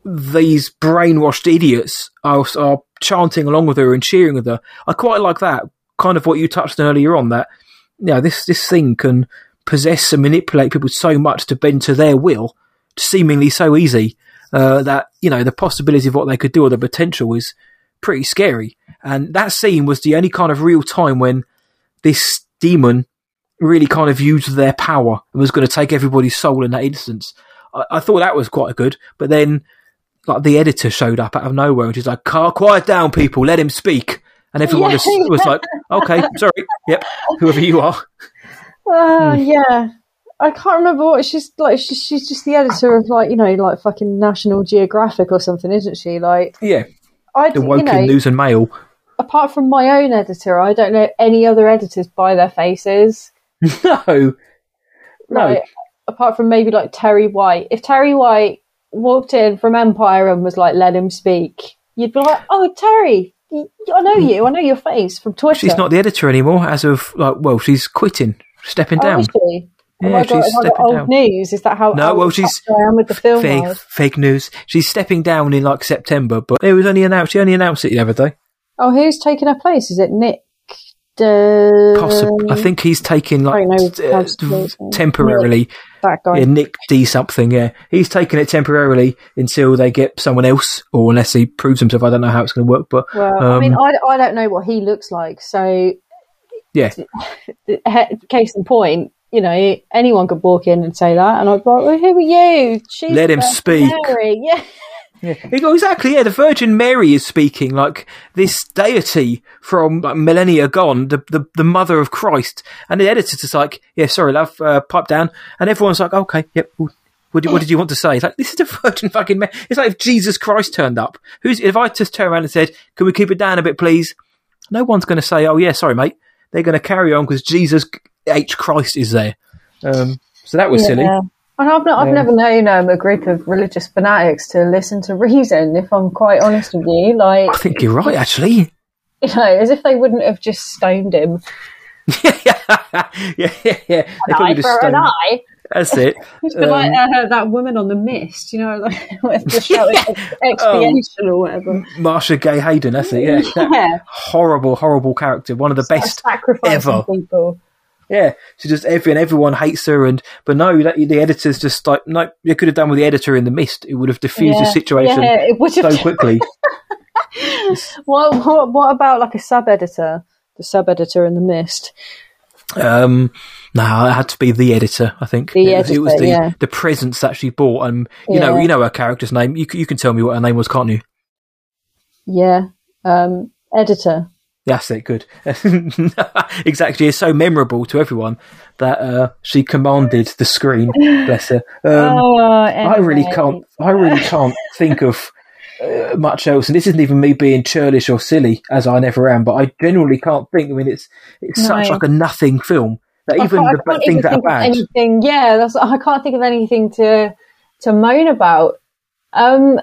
these brainwashed idiots are, are chanting along with her and cheering with her. I quite like that kind of what you touched on earlier on that. You know, this this thing can possess and manipulate people so much to bend to their will, seemingly so easy uh, that you know the possibility of what they could do or the potential is pretty scary. And that scene was the only kind of real time when this demon really kind of used their power and was going to take everybody's soul in that instance. I, I thought that was quite good. But then, like the editor showed up out of nowhere and she's like, "Car, quiet down, people, let him speak." And everyone Yeah. just was like, "Okay, sorry, yep, whoever you are." Uh, yeah. I can't remember what she's like. She's just the editor of like you know like fucking National Geographic or something, isn't she? Like Yeah, I, the you know, News and Mail. apart from my own editor, I don't know any other editors by their faces. no, no, Like, apart from maybe like Terri White. If Terri White walked in from Empire and was like, "Let him speak," you'd be like, "Oh, Terri, I know hmm. you. I know your face from Twitter." she's not the editor anymore. As of like, well, she's quitting, stepping Oh, down. she? Yeah, Have I got, she's I stepping old down. news? Is that how? No, well, she's I am with the film fake, world? fake news. She's stepping down in like September, but it was only announced. She only announced it the other day. Oh, who's taking her place? Is it Nick? De... Possibly, I think he's taking like uh, temporarily. that guy. Yeah, Nick D something. Yeah, he's taking it temporarily until they get someone else, or unless he proves himself. I don't know how it's going to work, but Well, I mean, um, I, I don't know what he looks like. So, yeah, case in point, you know, anyone could walk in and say that, and I'd be like, well, "Who are you?" She's Let him speak. Mary. Yeah, Yeah, Ex- exactly. Yeah, the Virgin Mary is speaking like this deity from like, millennia gone, the, the the mother of Christ. And the editor's just like, "Yeah, sorry, love, uh, pipe down." And everyone's like, "Okay, yep." well, What did, what did you want to say? It's like this is the Virgin fucking Mary. It's like if Jesus Christ turned up. Who's if I just turn around and said, "Can we keep it down a bit, please?" No one's going to say, "Oh yeah, sorry, mate." They're going to carry on because Jesus H Christ is there. Um, so that was silly. And I've, not, I've Yeah. never known um, a group of religious fanatics to listen to reason. If I'm quite honest with you, like I think you're right, actually. you know, as if they wouldn't have just stoned him. yeah, yeah, yeah. They probably Eye just for an stoned- eye. That's it. It's been Um, like uh, that woman on the mist, you know, like with the show expiation or whatever. Marcia Gay Harden, that's it. Yeah, Yeah, horrible, horrible character. One of the best. sacrificing ever. people. Yeah, she just every and everyone hates her, and but no, that, the editor's just like no. You could have done with the editor in the mist. It would have diffused the situation Yeah, it would have. so quickly. what, what, what about like a sub editor? The sub editor in the mist. um, no, it had to be the editor. I think The it, was, it was editor, the yeah. the presence that she bought, and you know, you know her character's name. You you can tell me what her name was, can't you? Yeah, um, editor. That's it. Good. exactly. It's so memorable to everyone that uh, she commanded the screen. Bless her. Um, oh, I really can't. I really can't think of uh, much else. And this isn't even me being churlish or silly, as I never am. But I genuinely can't think. I mean, it's it's such like a nothing film that I even the things even that are bad. Anything? Yeah, that's. I can't think of anything to to moan about. Um,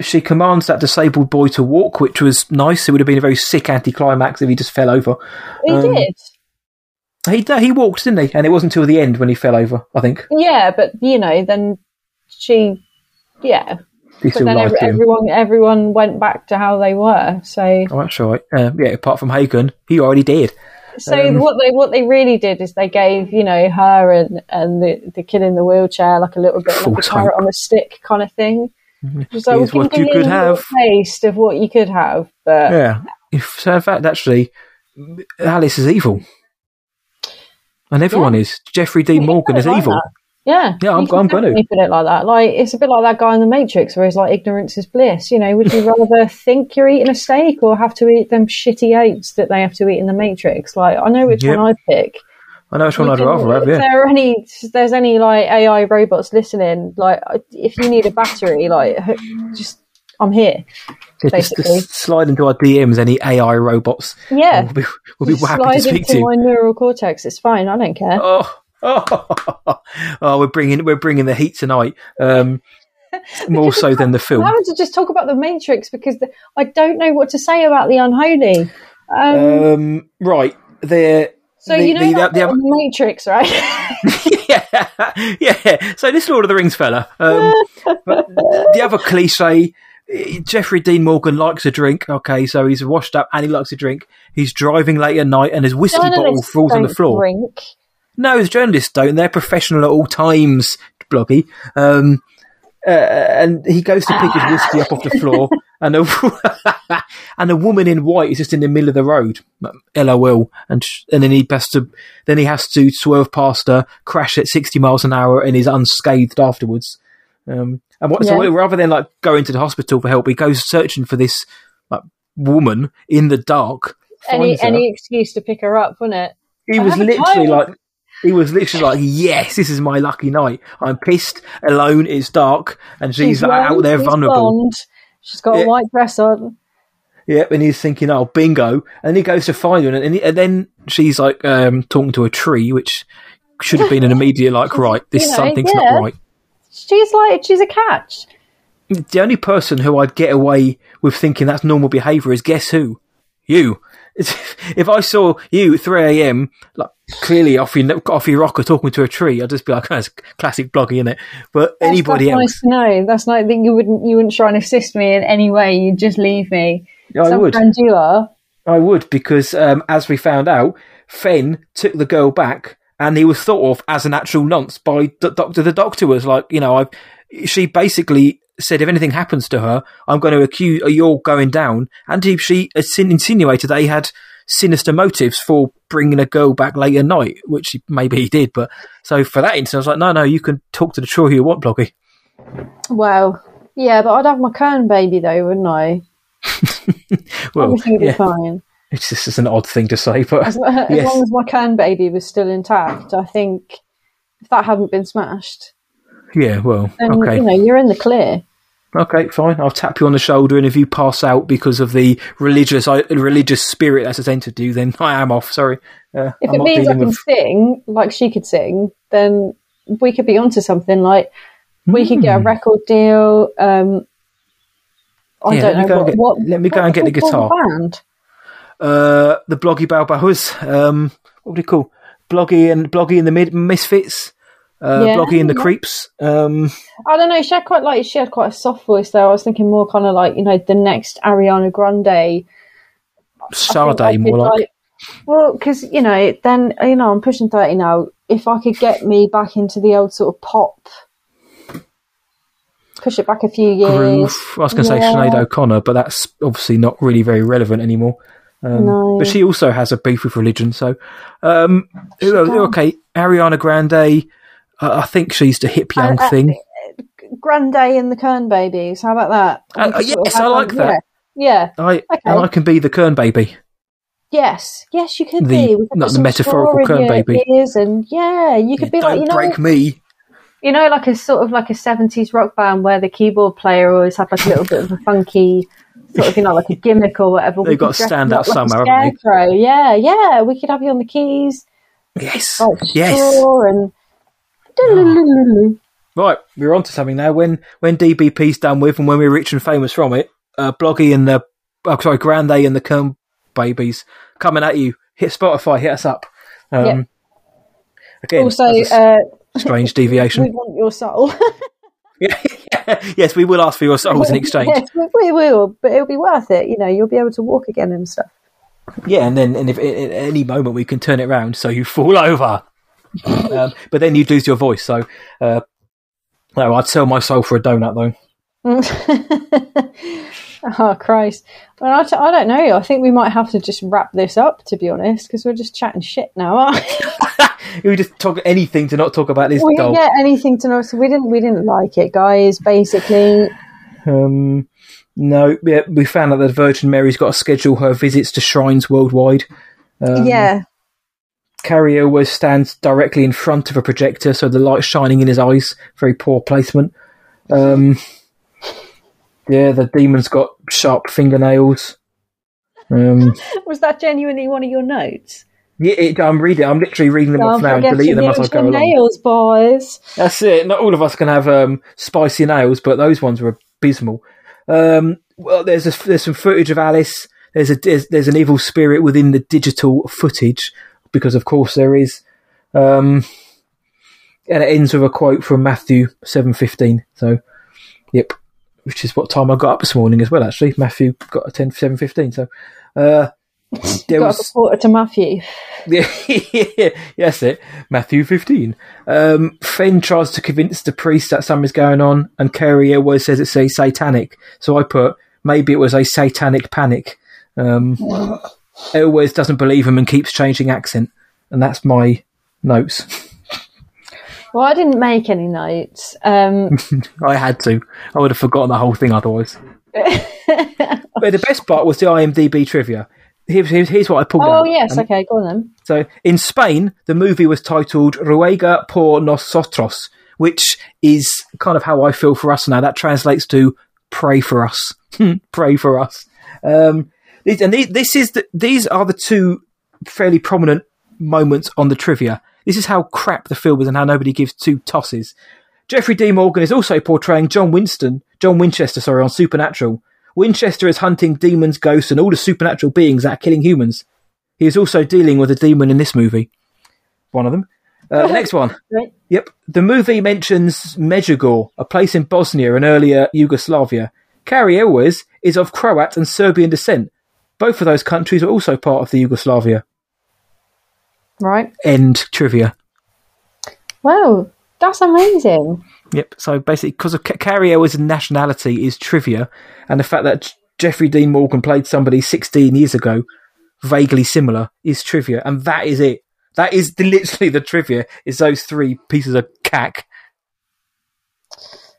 She commands that disabled boy to walk, which was nice. It would have been a very sick anticlimax if he just fell over. he Um, did. He he walked, didn't he? And it wasn't until the end when he fell over. I think Yeah, but you know, then she. Yeah, he but then every, everyone everyone went back to how they were. So Oh, that's right. Uh, yeah, apart from Hagan, he already did. so Um, what they what they really did is they gave you know her and and the the kid in the wheelchair like a little bit like a carrot on a stick kind of thing. Mm-hmm. Just like, Here's we'll what you a could have. taste of what you could have, but Yeah. If, so in fact, actually, Alice is evil. And everyone is. Jeffrey Dean Morgan is like evil. that. Yeah, Yeah, I'm- I'm gonna. put it like that. Like it's a bit like that guy in the Matrix, where he's like, "Ignorance is bliss." You know, would you rather think you're eating a steak or have to eat them shitty oats that they have to eat in the Matrix? Like, I know which Yep. one I'd pick. I know which one I'd rather have, If there are any, there's any like AI robots listening, like if you need a battery, like just I'm here. Yeah, just, just slide into our DMs any AI robots. Yeah, We'll be, we'll be happy slide to speak into to you. my neural cortex. It's fine. I don't care. Oh, oh, oh, we're bringing we're bringing the heat tonight. Um, more so than the film. I'm having to just talk about the Matrix because the, I don't know what to say about the unholy. Um, Um, right, there. So the- you know the- that the bit other- in the Matrix, right? yeah, yeah. So this Lord of the Rings fella, um, but the other cliche. eh, Jeffrey Dean Morgan likes a drink. Okay, so he's washed up and he likes a drink. He's driving late at night and his whiskey bottle falls on the floor. Drink. No, the journalists don't. They're professional at all times, bloggy. Um, uh, and he goes to pick his whiskey up off the floor, and a and a woman in white is just in the middle of the road. LOL, and sh- and then he has to then he has to swerve past her, crash at sixty miles an hour, and is unscathed afterwards. Um, and what, so Yeah. rather than like going to the hospital for help, he goes searching for this like woman in the dark. Any her. any excuse to pick her up, wouldn't it? He I was literally like, he was literally like, yes, this is my lucky night. I'm pissed, alone, it's dark, and she's, like, out there she's vulnerable. blonde, She's got Yeah. a white dress on. Yep, and he's thinking, oh, bingo. And he goes to find her, and, and, he- and then she's like um, talking to a tree, which should have been an immediate, like, right, this You know, something's yeah. not right. She's like she's a catch. The only person who I'd get away with thinking that's normal behaviour is guess who? You. If I saw you at 3 a.m., like clearly off your, off your rocker talking to a tree, I'd just be like, oh, it's classic blogging, isn't it? But That's- anybody that's else, nice to know. That's nice that you wouldn't you wouldn't try and assist me in any way. You'd just leave me. I would. friend you are. I would because, um, as we found out, Fenn took the girl back, and he was thought of as an actual nonce by the doctor. The doctor was like, you know, I. She basically said, if anything happens to her, I'm going to accuse you're going down. And he, she insin- insinuated they had sinister motives for bringing a girl back late at night, which maybe he did. But so for that instance, I was like, no, no, you can talk to the who you want, Bloggy. Well, yeah, but I'd have my Kern baby though, wouldn't I? Well, Everything would be yeah, fine. it's just it's an odd thing to say, but As, as yes. long as my Kern baby was still intact, I think if that hadn't been smashed, yeah, well, then okay. you know you're in the clear. Okay, fine. I'll tap you on the shoulder, and if you pass out because of the religious I, religious spirit that's has entered you, then I am off. Sorry. Uh, If I'm it means I can with- sing like she could sing, then we could be onto something. Like we could get a record deal. Um, I Hmm. Yeah, don't know what, get- what. let me go and get the guitar. Band? uh, the Bloggy Balboas. Um, what would you call Bloggy and Bloggy and the Mid- Misfits? Uh, Yeah. Bloggy and the Creeps. Um, I don't know. She had quite like she had quite a soft voice though. I was thinking more kind of like you know the next Ariana Grande. I think I Sade, more like. Well, because you know, then you know, I'm pushing thirty now. If I could get me back into the old sort of pop, push it back a few years. Groove. I was going to say Yeah. Sinead O'Connor, but that's obviously not really very relevant anymore. Um, No. But she also has a beef with religion. So, um, okay, Ariana Grande. Uh, I think she's the hip young Uh, uh, thing. Grande and the Kern babies. How about that? Uh, We yes, I like that. Yeah. yeah. I okay. and I can be the Kern baby. Yes. Yes, you could The- be. Not the metaphorical Kern baby. ears and yeah, you could be Don't like you know, break me. you know, like a sort of like a seventies rock band where the keyboard player always had like a little bit of a funky sort of you know like a gimmick or whatever. They've We got to stand out like somewhere, scarecrow. Yeah, yeah. We could have you on the keys, Yes, like yes. and. Right, we're on to something now. When when DBP's done with, and when we're rich and famous from it, uh, Bloggy and the oh, sorry, Grande and the Kern babies coming at you. Hit Spotify, hit us up. Um, Yeah. Again, Also, uh, strange deviation. we want your soul. yes, we will ask for your souls in exchange. yes, we, we will, but it'll be worth it. You know, you'll be able to walk again and stuff. Yeah, and then and if at any moment we can turn it around so you fall over, um, but then you'd lose your voice. So, uh, no, I'd sell my soul for a donut though. oh Christ! Well, I, t- I don't know. I think we might have to just wrap this up, to be honest, because we're just chatting shit now. Aren't we? We just talk anything to not talk about this we didn't get anything to know, so we didn't. We didn't like it, guys. Basically, Um, no, yeah, we found out that Virgin Mary's got to schedule her visits to shrines worldwide. Um, yeah. Cary Elwes stands directly in front of a projector, so the light shining in his eyes. Very poor placement. Um, yeah, the demon's got sharp fingernails. Um, Was that genuinely one of your notes? yeah, it, I'm reading. I'm literally reading them off Don't now and deleting them as I go along. nails, boys. That's it. Not all of us can have um, spicy nails, but those ones were abysmal. Um, well, there's a, there's some footage of Alice. There's a there's, there's an evil spirit within the digital footage because, of course, there is. Um, and it ends with a quote from Matthew seven fifteen. So, yep, which is what time I got up this morning as well. Actually, Matthew got a ten seven fifteen. So, uh, There Got a was quarter to Matthew. Yeah, yes, it. Matthew 15. Um, Fenn tries to convince the priest that something's going on, and Cary Elwes says it's a satanic. So I put, maybe it was a satanic panic. Um, always doesn't believe him and keeps changing accent. And that's my notes. Well, I didn't make any notes. Um, I had to. I would have forgotten the whole thing otherwise. but the best part was the IMDb trivia. Here's, here's, here's what I pulled oh out. yes, And- okay, go on then. So in Spain, the movie was titled Ruega por nosotros, which is kind of how I feel for us now. That translates to pray for us. pray for us. Um, and these, this is the, these are the two fairly prominent moments on the trivia. This is how crap the film is and how nobody gives two tosses. Jeffrey D. Morgan is also portraying John Winston, John Winchester, sorry, on Supernatural. Winchester is hunting demons, ghosts, and all the supernatural beings that are killing humans. He is also dealing with a demon in this movie. One of them. Uh, next one. Yep. The movie mentions Medjugorje, a place in Bosnia and earlier Yugoslavia. Cary Elwes is of Croat and Serbian descent. Both of those countries are also part of the Yugoslavia. Right. End trivia. Wow, that's amazing. Yep. So basically, because of Ca- Cary Elwes' nationality is trivia, and the fact that Jeffrey Dean Morgan played somebody 16 years ago, vaguely similar, is trivia, and that is it. That is the, literally the trivia. Is those three pieces of cack.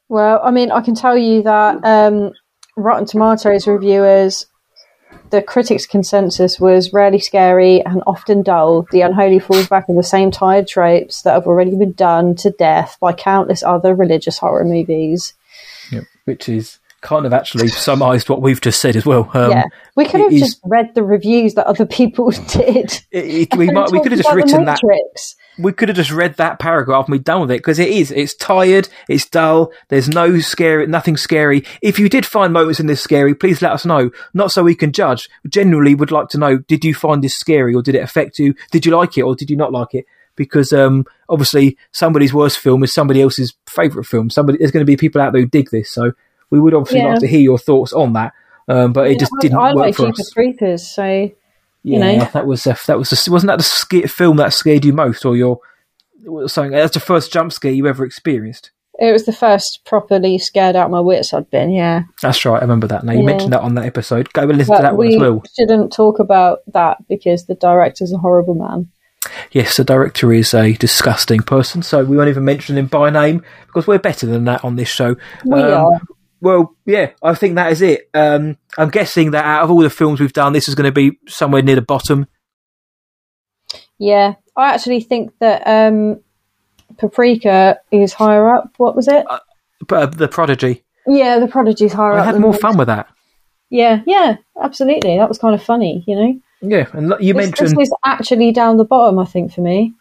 Well, I mean, I can tell you that um, Rotten Tomatoes reviewers, the critics' consensus was rarely scary and often dull. The unholy falls back on the same tired tropes that have already been done to death by countless other religious horror movies. Yep. Which is kind of actually summarised what we've just said as well. Um, yeah, we could have is- just read the reviews that other people did. it- it- we might, we could have just written that. We could have just read that paragraph and we'd done with it because it is. It's tired. It's dull. There's no scary, nothing scary. If you did find moments in this scary, please let us know. Not so we can judge. Generally, would like to know: Did you find this scary, or did it affect you? Did you like it, or did you not like it? Because um, obviously, somebody's worst film is somebody else's favourite film. Somebody there's going to be people out there who dig this, so we would obviously Yeah. like to hear your thoughts on that. Um, but it just I- didn't I, work like for Jeepers us. Creepers, so Yeah, you know. that was uh, that was the, wasn't that the sca- film that scared you most, or your something? That's the first jump scare you ever experienced. it was the first properly scared out my wits I'd been. Yeah. That's right. I remember that. Now you Yeah. mentioned that on that episode. Go and listen to that one as well. We shouldn't talk about that because the director's a horrible man. Yes, the director is a disgusting person, so we won't even mention him by name because we're better than that on this show. We Um, are. Well, yeah, I think that is it. Um, I'm guessing that out of all the films we've done, this is going to be somewhere near the bottom. Yeah. I actually think that um, Paprika is higher up. What was it? But uh, the Prodigy, Yeah, the Prodigy's higher I up. I had more fun with that. Yeah, yeah, absolutely. That was kind of funny, you know. Yeah, and you This, mentioned. this is actually down the bottom, I think, for me.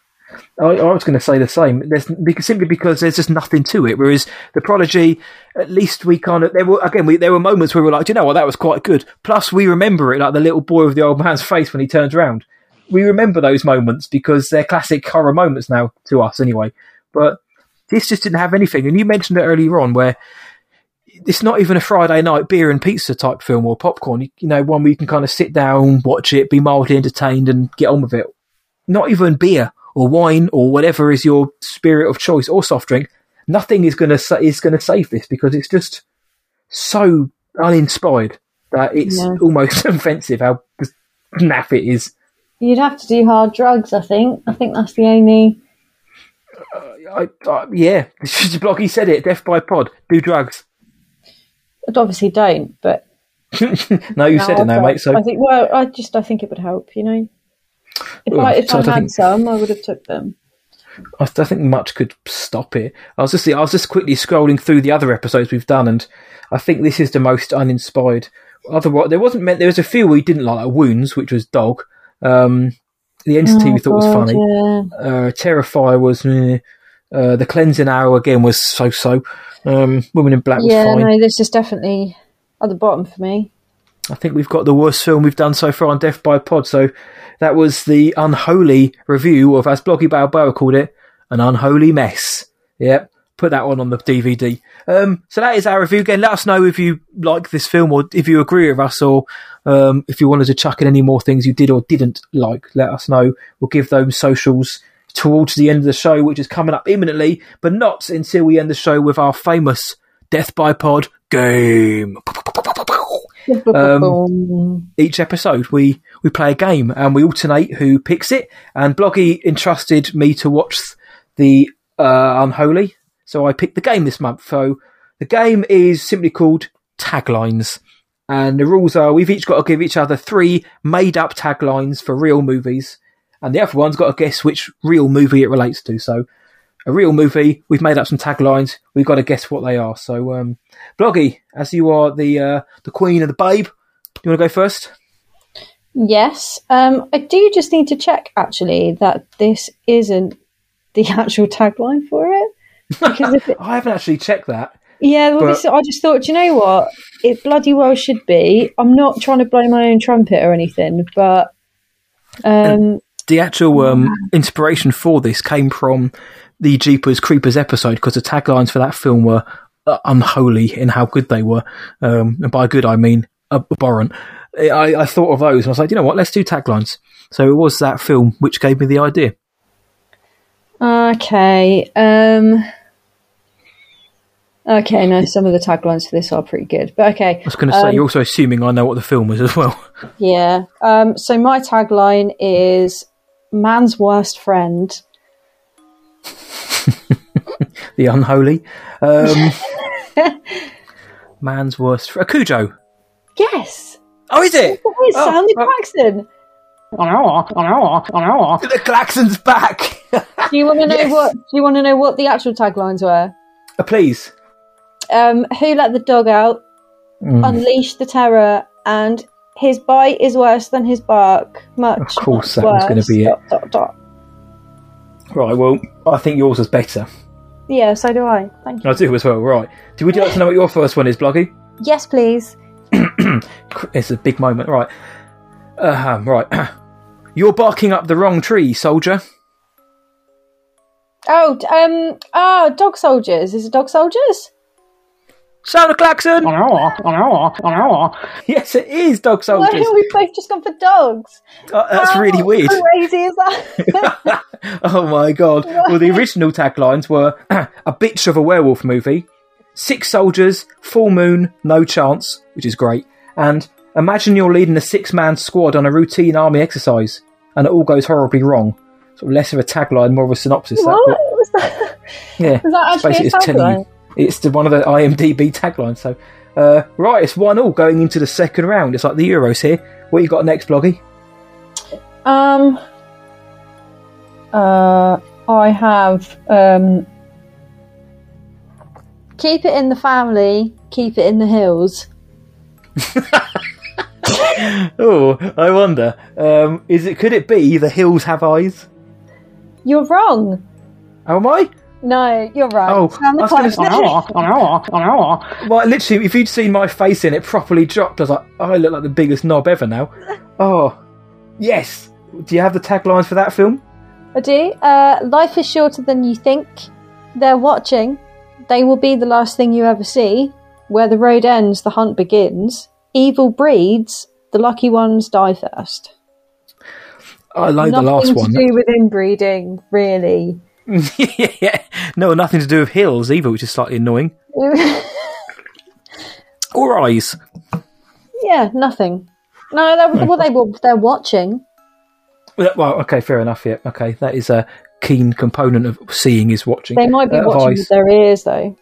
I, I was going to say the same. There's simply because there's just nothing to it. Whereas the Prodigy, at least we kind of there were again we, there were moments where we were like, "Do you know what, that was quite good. Plus, we remember it like the little boy with the old man's face when he turns around. We remember those moments because they're classic horror moments now to us, anyway. But this just didn't have anything. And you mentioned it earlier on where it's not even a Friday night beer and pizza type film or popcorn. You, you know, one where you can kind of sit down, watch it, be mildly entertained, and get on with it. Not even beer or wine or whatever is your spirit of choice or soft drink. Nothing is going to sa- is going to save this because it's just so uninspired that it's Yeah. almost offensive how naff it is. You'd have to do hard drugs, I think. I think that's the only. Uh, I, I, yeah, Bloggy said it. Death by pod. Do drugs. I'd obviously don't, but no, you No, said it now, mate. So I think. Well, I just I think it would help. You know, if Well, I if so I I had think- some, I would have took them. I don't think much could stop it. I was just I was just quickly scrolling through the other episodes we've done, and I think this is the most uninspired. Otherwise, there wasn't meant. There was a few we didn't like, like Wounds, which was dog. Um, the entity we thought was Oh, funny. Yeah. Uh, Terrifier was. meh. Uh, the cleansing hour again was so so. Um, Woman in Black was Yeah, no, this is definitely at the bottom for me. I think we've got the worst film we've done so far on Death by Pod. So that was the unholy review of, as Bloggy Balboa called it, an unholy mess. Yep. put that one on the DVD. Um, so that is our review. Again, let us know if you like this film or if you agree with us or um, if you wanted to chuck in any more things you did or didn't like. Let us know. We'll give those socials towards the end of the show, which is coming up imminently, but not until we end the show with our famous Death by Pod game. Um, each episode we we play a game and we alternate who picks it. And Bloggy entrusted me to watch the uh, Unholy, so I picked the game this month. So the game is simply called Taglines. And the rules are we've each got to give each other three made up taglines for real movies. And the other one's got to guess which real movie it relates to. So a real movie, we've made up some taglines, we've got to guess what they are. So, um, Bloggy, as you are the, uh, the queen of the babe, do you want to go first? Yes. Um, I do just need to check actually that this isn't the actual tagline for it. Because if it, I haven't actually checked that. yeah, well, But- this, I just thought, you know what? It bloody well should be. I'm not trying to blow my own trumpet or anything, but um, The actual um, inspiration for this came from the Jeepers Creepers episode because the taglines for that film were uh, unholy in how good they were. Um, and by good, I mean abhorrent. I, I thought of those and I was like, you know what, let's do taglines. So it was that film which gave me the idea. okay. Um, okay, no, some of the taglines for this are pretty good, but okay. I was going to say, you're also assuming I know what the film is as well. Yeah. Um, so my tagline is man's worst friend. the unholy. Um, man's worst. A Cujo. Yes. Oh, is it? It is Oh, Sandy oh. Claxton. The klaxon's back. Do you want to know Yes. what? Do you want to know what the actual taglines were? Uh, Please. Um, who let the dog out? Mm. Unleash the terror, and his bite is worse than his bark. Much. Of course much that was gonna be it. Dot, dot, dot. Right, well, I think yours is better. Yeah, so do I. Thank you. I do as well, right. Do would you like to know what your first one is, Bloggy? Yes, please. It's a big moment, right. Uh, right. You're barking up the wrong tree, soldier. Oh, um, ah, dog soldiers. Is it dog soldiers? Sound a klaxon! yes, it is, dog Why soldiers. have we both just gone for dogs? Oh, that's really How weird. Crazy is that? oh my god. Well, the original taglines were a bitch of a werewolf movie, six soldiers, full moon, no chance, which is great, and imagine you're leading a six man squad on a routine army exercise and it all goes horribly wrong. Sort of less of a tagline, more of a synopsis. that, what but- was that? yeah, Was that it's actually basically a it's telling tagline? It's the, one of the IMDb taglines. So, uh, right, it's one all going into the second round. It's like the Euros here. What you got next, Bloggy? Um, uh, I have um, keep it in the family, keep it in the hills. Oh, I wonder. Um, is it? Could it be the hills have eyes? You're wrong. Oh, am I? No, you're right. Oh, I was gonna Claxon. Well, literally, if you'd seen my face in it properly dropped, I was like, oh, I look like the biggest knob ever now. Oh, yes. Do you have the taglines for that film? I do. Uh, life is shorter than you think. They're watching. They will be the last thing you ever see. Where the road ends, the hunt begins. Evil breeds. The lucky ones die first. I like Nothing the last one. to do with inbreeding, really. Yeah, no, nothing to do with hills either, which is slightly annoying. Or eyes. yeah, nothing. No, they're, well, they will. They're watching. Well, well, okay, fair enough. Yeah, okay, that is a keen component of seeing is watching. They might be Uh, of watching eyes. with their ears, though.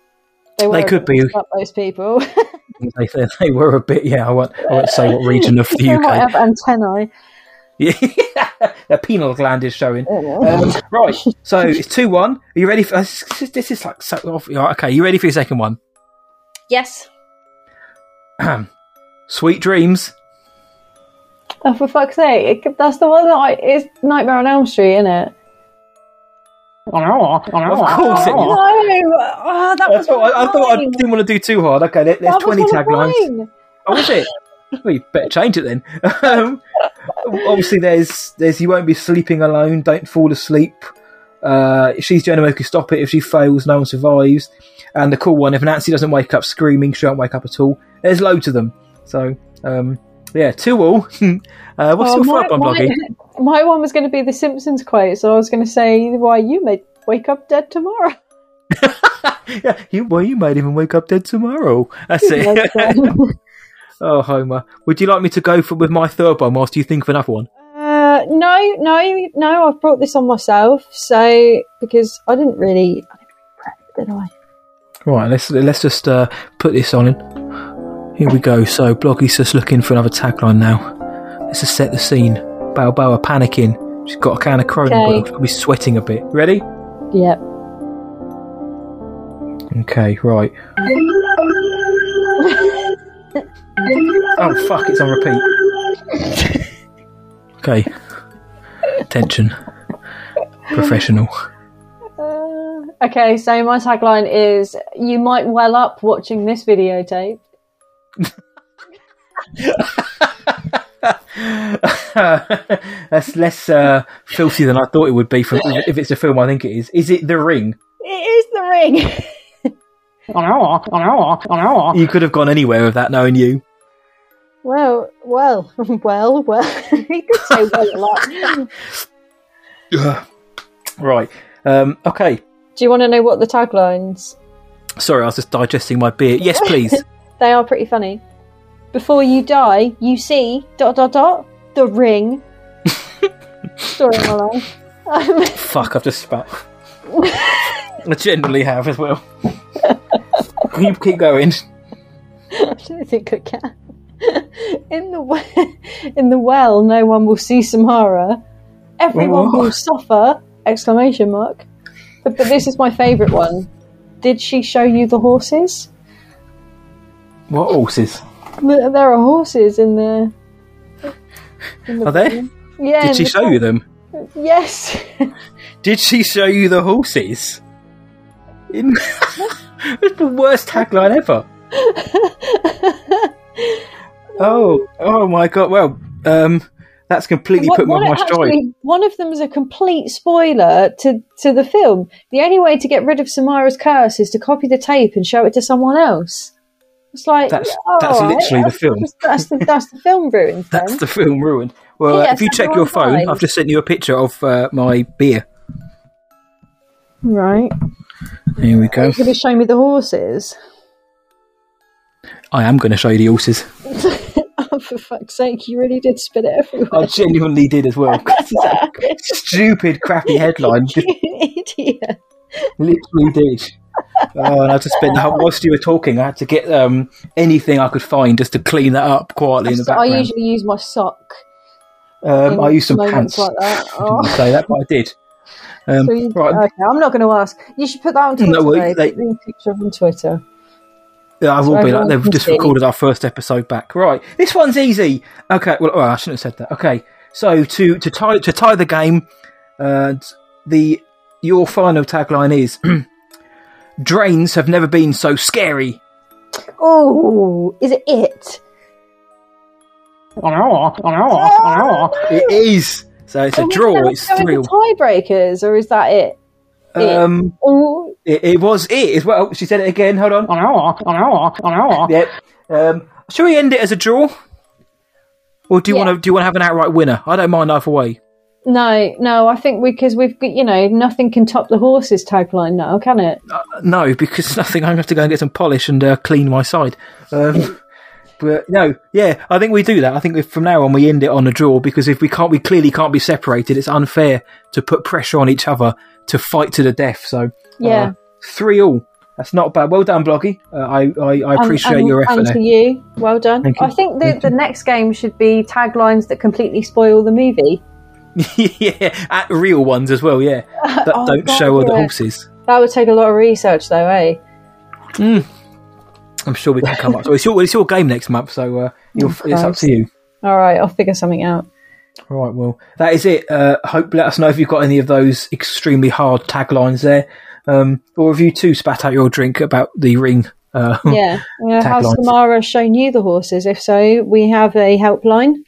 They, were could be. Up those people. They, they, they were a bit. Yeah, I won't. I won't say what region of the UK. they might have antennae. Yeah, their pineal gland is showing. Um, right, so it's two one. Are you ready for this? is- This is like so off. yeah, Okay, you ready for your second one? Yes. Sweet dreams. Oh, for fuck's sake! It, that's the one that I, it's Nightmare on Elm Street, isn't it? Of course it No, is. oh, that I thought, I, I thought I didn't want to do too hard. Okay, there, there's That was twenty one of taglines. mine. Oh, is it? well, you better change it then. um, obviously, there's there's you won't be sleeping alone. Don't fall asleep. Uh, she's the only one who can stop it. If she fails, no one survives. And the cool one, if Nancy doesn't wake up screaming, she won't wake up at all. There's loads of them. So, um, yeah, two all. uh, what's Oh, your my, one, my, my one was going to be the Simpsons quote, so I was going to say, "Why you may wake up dead tomorrow." yeah, you, well, you might even wake up dead tomorrow. That's it. Oh, Homer. Would you like me to go for with my third one whilst you think of another one? Uh, no, no, no. I've brought this on myself, so because I didn't really, I didn't really prep, did I? Right, let's let's just uh, put this on. In. Here we go. So Bloggy's just looking for another tagline now. Let's just set the scene. Balboa panicking. She's got a can of Kronenbourg. Okay. She'll be sweating a bit. Ready? Yep. Okay, right. Oh fuck! It's on repeat. okay. Attention. Professional. Uh, okay, so my tagline is: "You might well up watching this videotape." That's less uh, filthy than I thought it would be. From if it's a film, I think it is. Is it The Ring? It is the ring. You could have gone anywhere with that, knowing you. Well, well, well, well. you could say well a lot. Right. Um, okay. Do you want to know what the taglines? Sorry, I was just digesting my beer. Yes, please. They are pretty funny. Before you die, you see dot dot dot the ring. Story of my life. Um, Fuck! I've just spat. I genuinely have as well. Can you keep going? I don't think I can. In the we- in the well, no one will see Samara. Everyone What? will suffer! Exclamation mark. But, but this is my favourite one. Did she show you the horses? What horses? There there are horses in the. in the Are there? film. Yeah. Did she show you them? Yes. Did she show you the horses? In... it's the worst tagline ever. Oh, oh my god! Well, um, that's completely What- put me on my stride. one of them is a complete spoiler to, to the film. The only way to get rid of Samara's curse is to copy the tape and show it to someone else. It's like That's- oh, that's alright, literally the that's- film. That's the that's the film ruined. Then. That's the film ruined. Well, uh, if you check your phone. I've just sent you a picture of uh, my beer. right. Here we go. You're going to show me the horses. I am going to show you the horses. oh, for fuck's sake! You really did spit it everywhere. I genuinely did as well. Stupid, crappy headline. Idiot. literally did. Oh, and I just spent the whole, whilst you were talking, I had to get um, anything I could find just to clean that up quietly in the So I usually use my sock. um, I used some pants. like that. I didn't Oh. say that, but I did. Um, So you, right, Okay, I'm not going to ask. You should put that on Twitter. No, well, they- picture on Twitter. Yeah, I will So be like they've just recorded our first episode back. Right, this one's easy. Okay, well, oh, I shouldn't have said that. Okay, so to to tie to tie the game, uh, the your final tagline is drains have never been so scary. Oh, is it it? It is. So it's a draw. It's thrill. Tiebreakers, or is that it? Um, it, it was it as well. She said it again. Hold on. On our Yep. Um, shall we end it as a draw? Or do you Yeah. want to do you want to have an outright winner? I don't mind either way. no, no. I think because we've got, you know, nothing can top the horses tagline now, can it? Uh, no, because nothing. I'm going to have to go and get some polish and uh, clean my side. Um, but no, yeah, I think we do that. I think from now on we end it on a draw because if we can't, we clearly can't be separated. It's unfair to put pressure on each other to fight to the death. So Yeah. uh, three all. That's not bad. Well done, Bloggy. Uh, I, I I appreciate and, your effort And to you, well done. Thank you. I think the, the next game should be taglines that completely spoil the movie. yeah, at real ones as well. Yeah, that Oh, don't God, show other yeah. horses. That would take a lot of research, though, eh? I'm sure we can come up. So it's your it's your game next month. So uh, you'll, it's up to you. All right, I'll figure something out. All right, well, that is it. Uh, hope let us know if you've got any of those extremely hard taglines there, um, or if you too spat out your drink about the ring. Uh, Yeah. Uh, has. Samara shown you the horses? If so, we have a helpline.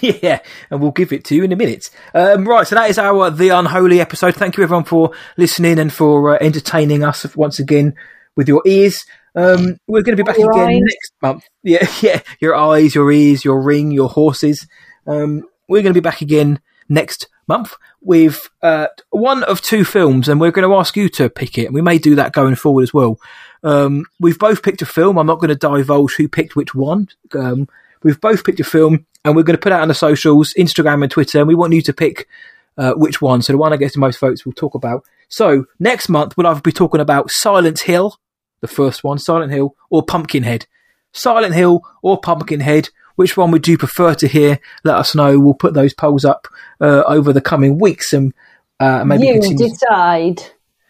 Yeah, and we'll give it to you in a minute. Um, right, so that is our The Unholy episode. Thank you everyone for listening and for uh, entertaining us once again with your ears. Um, we're going to be back Your again eyes. next month. Yeah, yeah, your eyes, your ears, your ring, your horses. Um, we're going to be back again next month with uh, one of two films, and we're going to ask you to pick it. And we may do that going forward as well. Um, we've both picked a film. I'm not going to divulge who picked which one. Um, we've both picked a film, and we're going to put it out on the socials, Instagram and Twitter, and we want you to pick uh, which one. So the one that gets the most votes, we'll talk about. So next month, we'll either be talking about Silent Hill, the first one, Silent Hill, or Pumpkinhead. Silent Hill or Pumpkinhead. Which one would you prefer to hear? Let us know. We'll put those polls up uh, over the coming weeks and uh, maybe you continue. decide.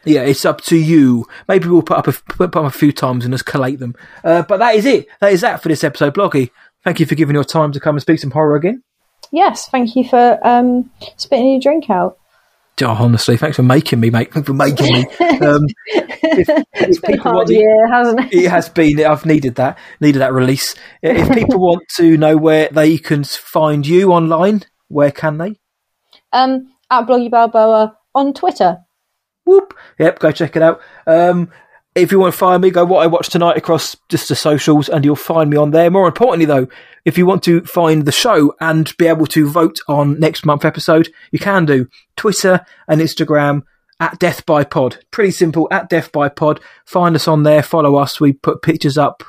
Yeah, it's up to you. Maybe we'll put up a, put up a few times and just collate them. Uh, but that is it. That is that for this episode, Bloggy. Thank you for giving your time to come and speak some horror again. Yes, thank you for um, spitting your drink out. Oh, honestly, thanks for making me, mate. Thanks for making me. Um, if, if It's been a hard the- year, hasn't it? it has been. I've needed that. Needed that release. If people want to know where they can find you online, where can they? Um, at Bloggy Balboa on Twitter. Whoop. Yep, go check it out. Um, if you want to find me, go what I watched tonight across just the socials, and you'll find me on there. More importantly, though, if you want to find the show and be able to vote on next month's episode, you can do Twitter and Instagram at Death by Pod. Pretty simple. At Death by Pod. Find us on there. Follow us. We put pictures up,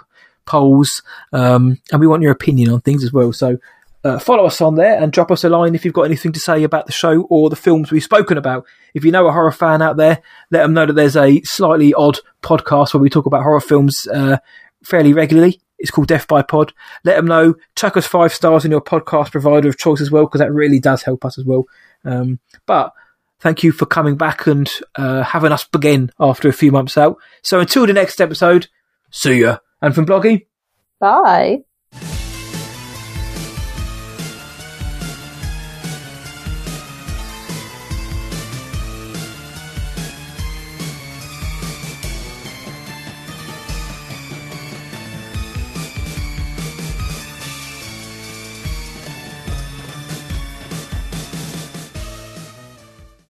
polls, um, and we want your opinion on things as well. So. Uh, follow us on there and drop us a line if you've got anything to say about the show or the films we've spoken about. If you know a horror fan out there, let them know that there's a slightly odd podcast where we talk about horror films uh, fairly regularly. It's called Death by Pod. Let them know. Chuck us five stars in your podcast provider of choice as well, because that really does help us as well. Um, but thank you for coming back and uh, having us begin after a few months out. So until the next episode, see ya. And from Bloggy, Bye.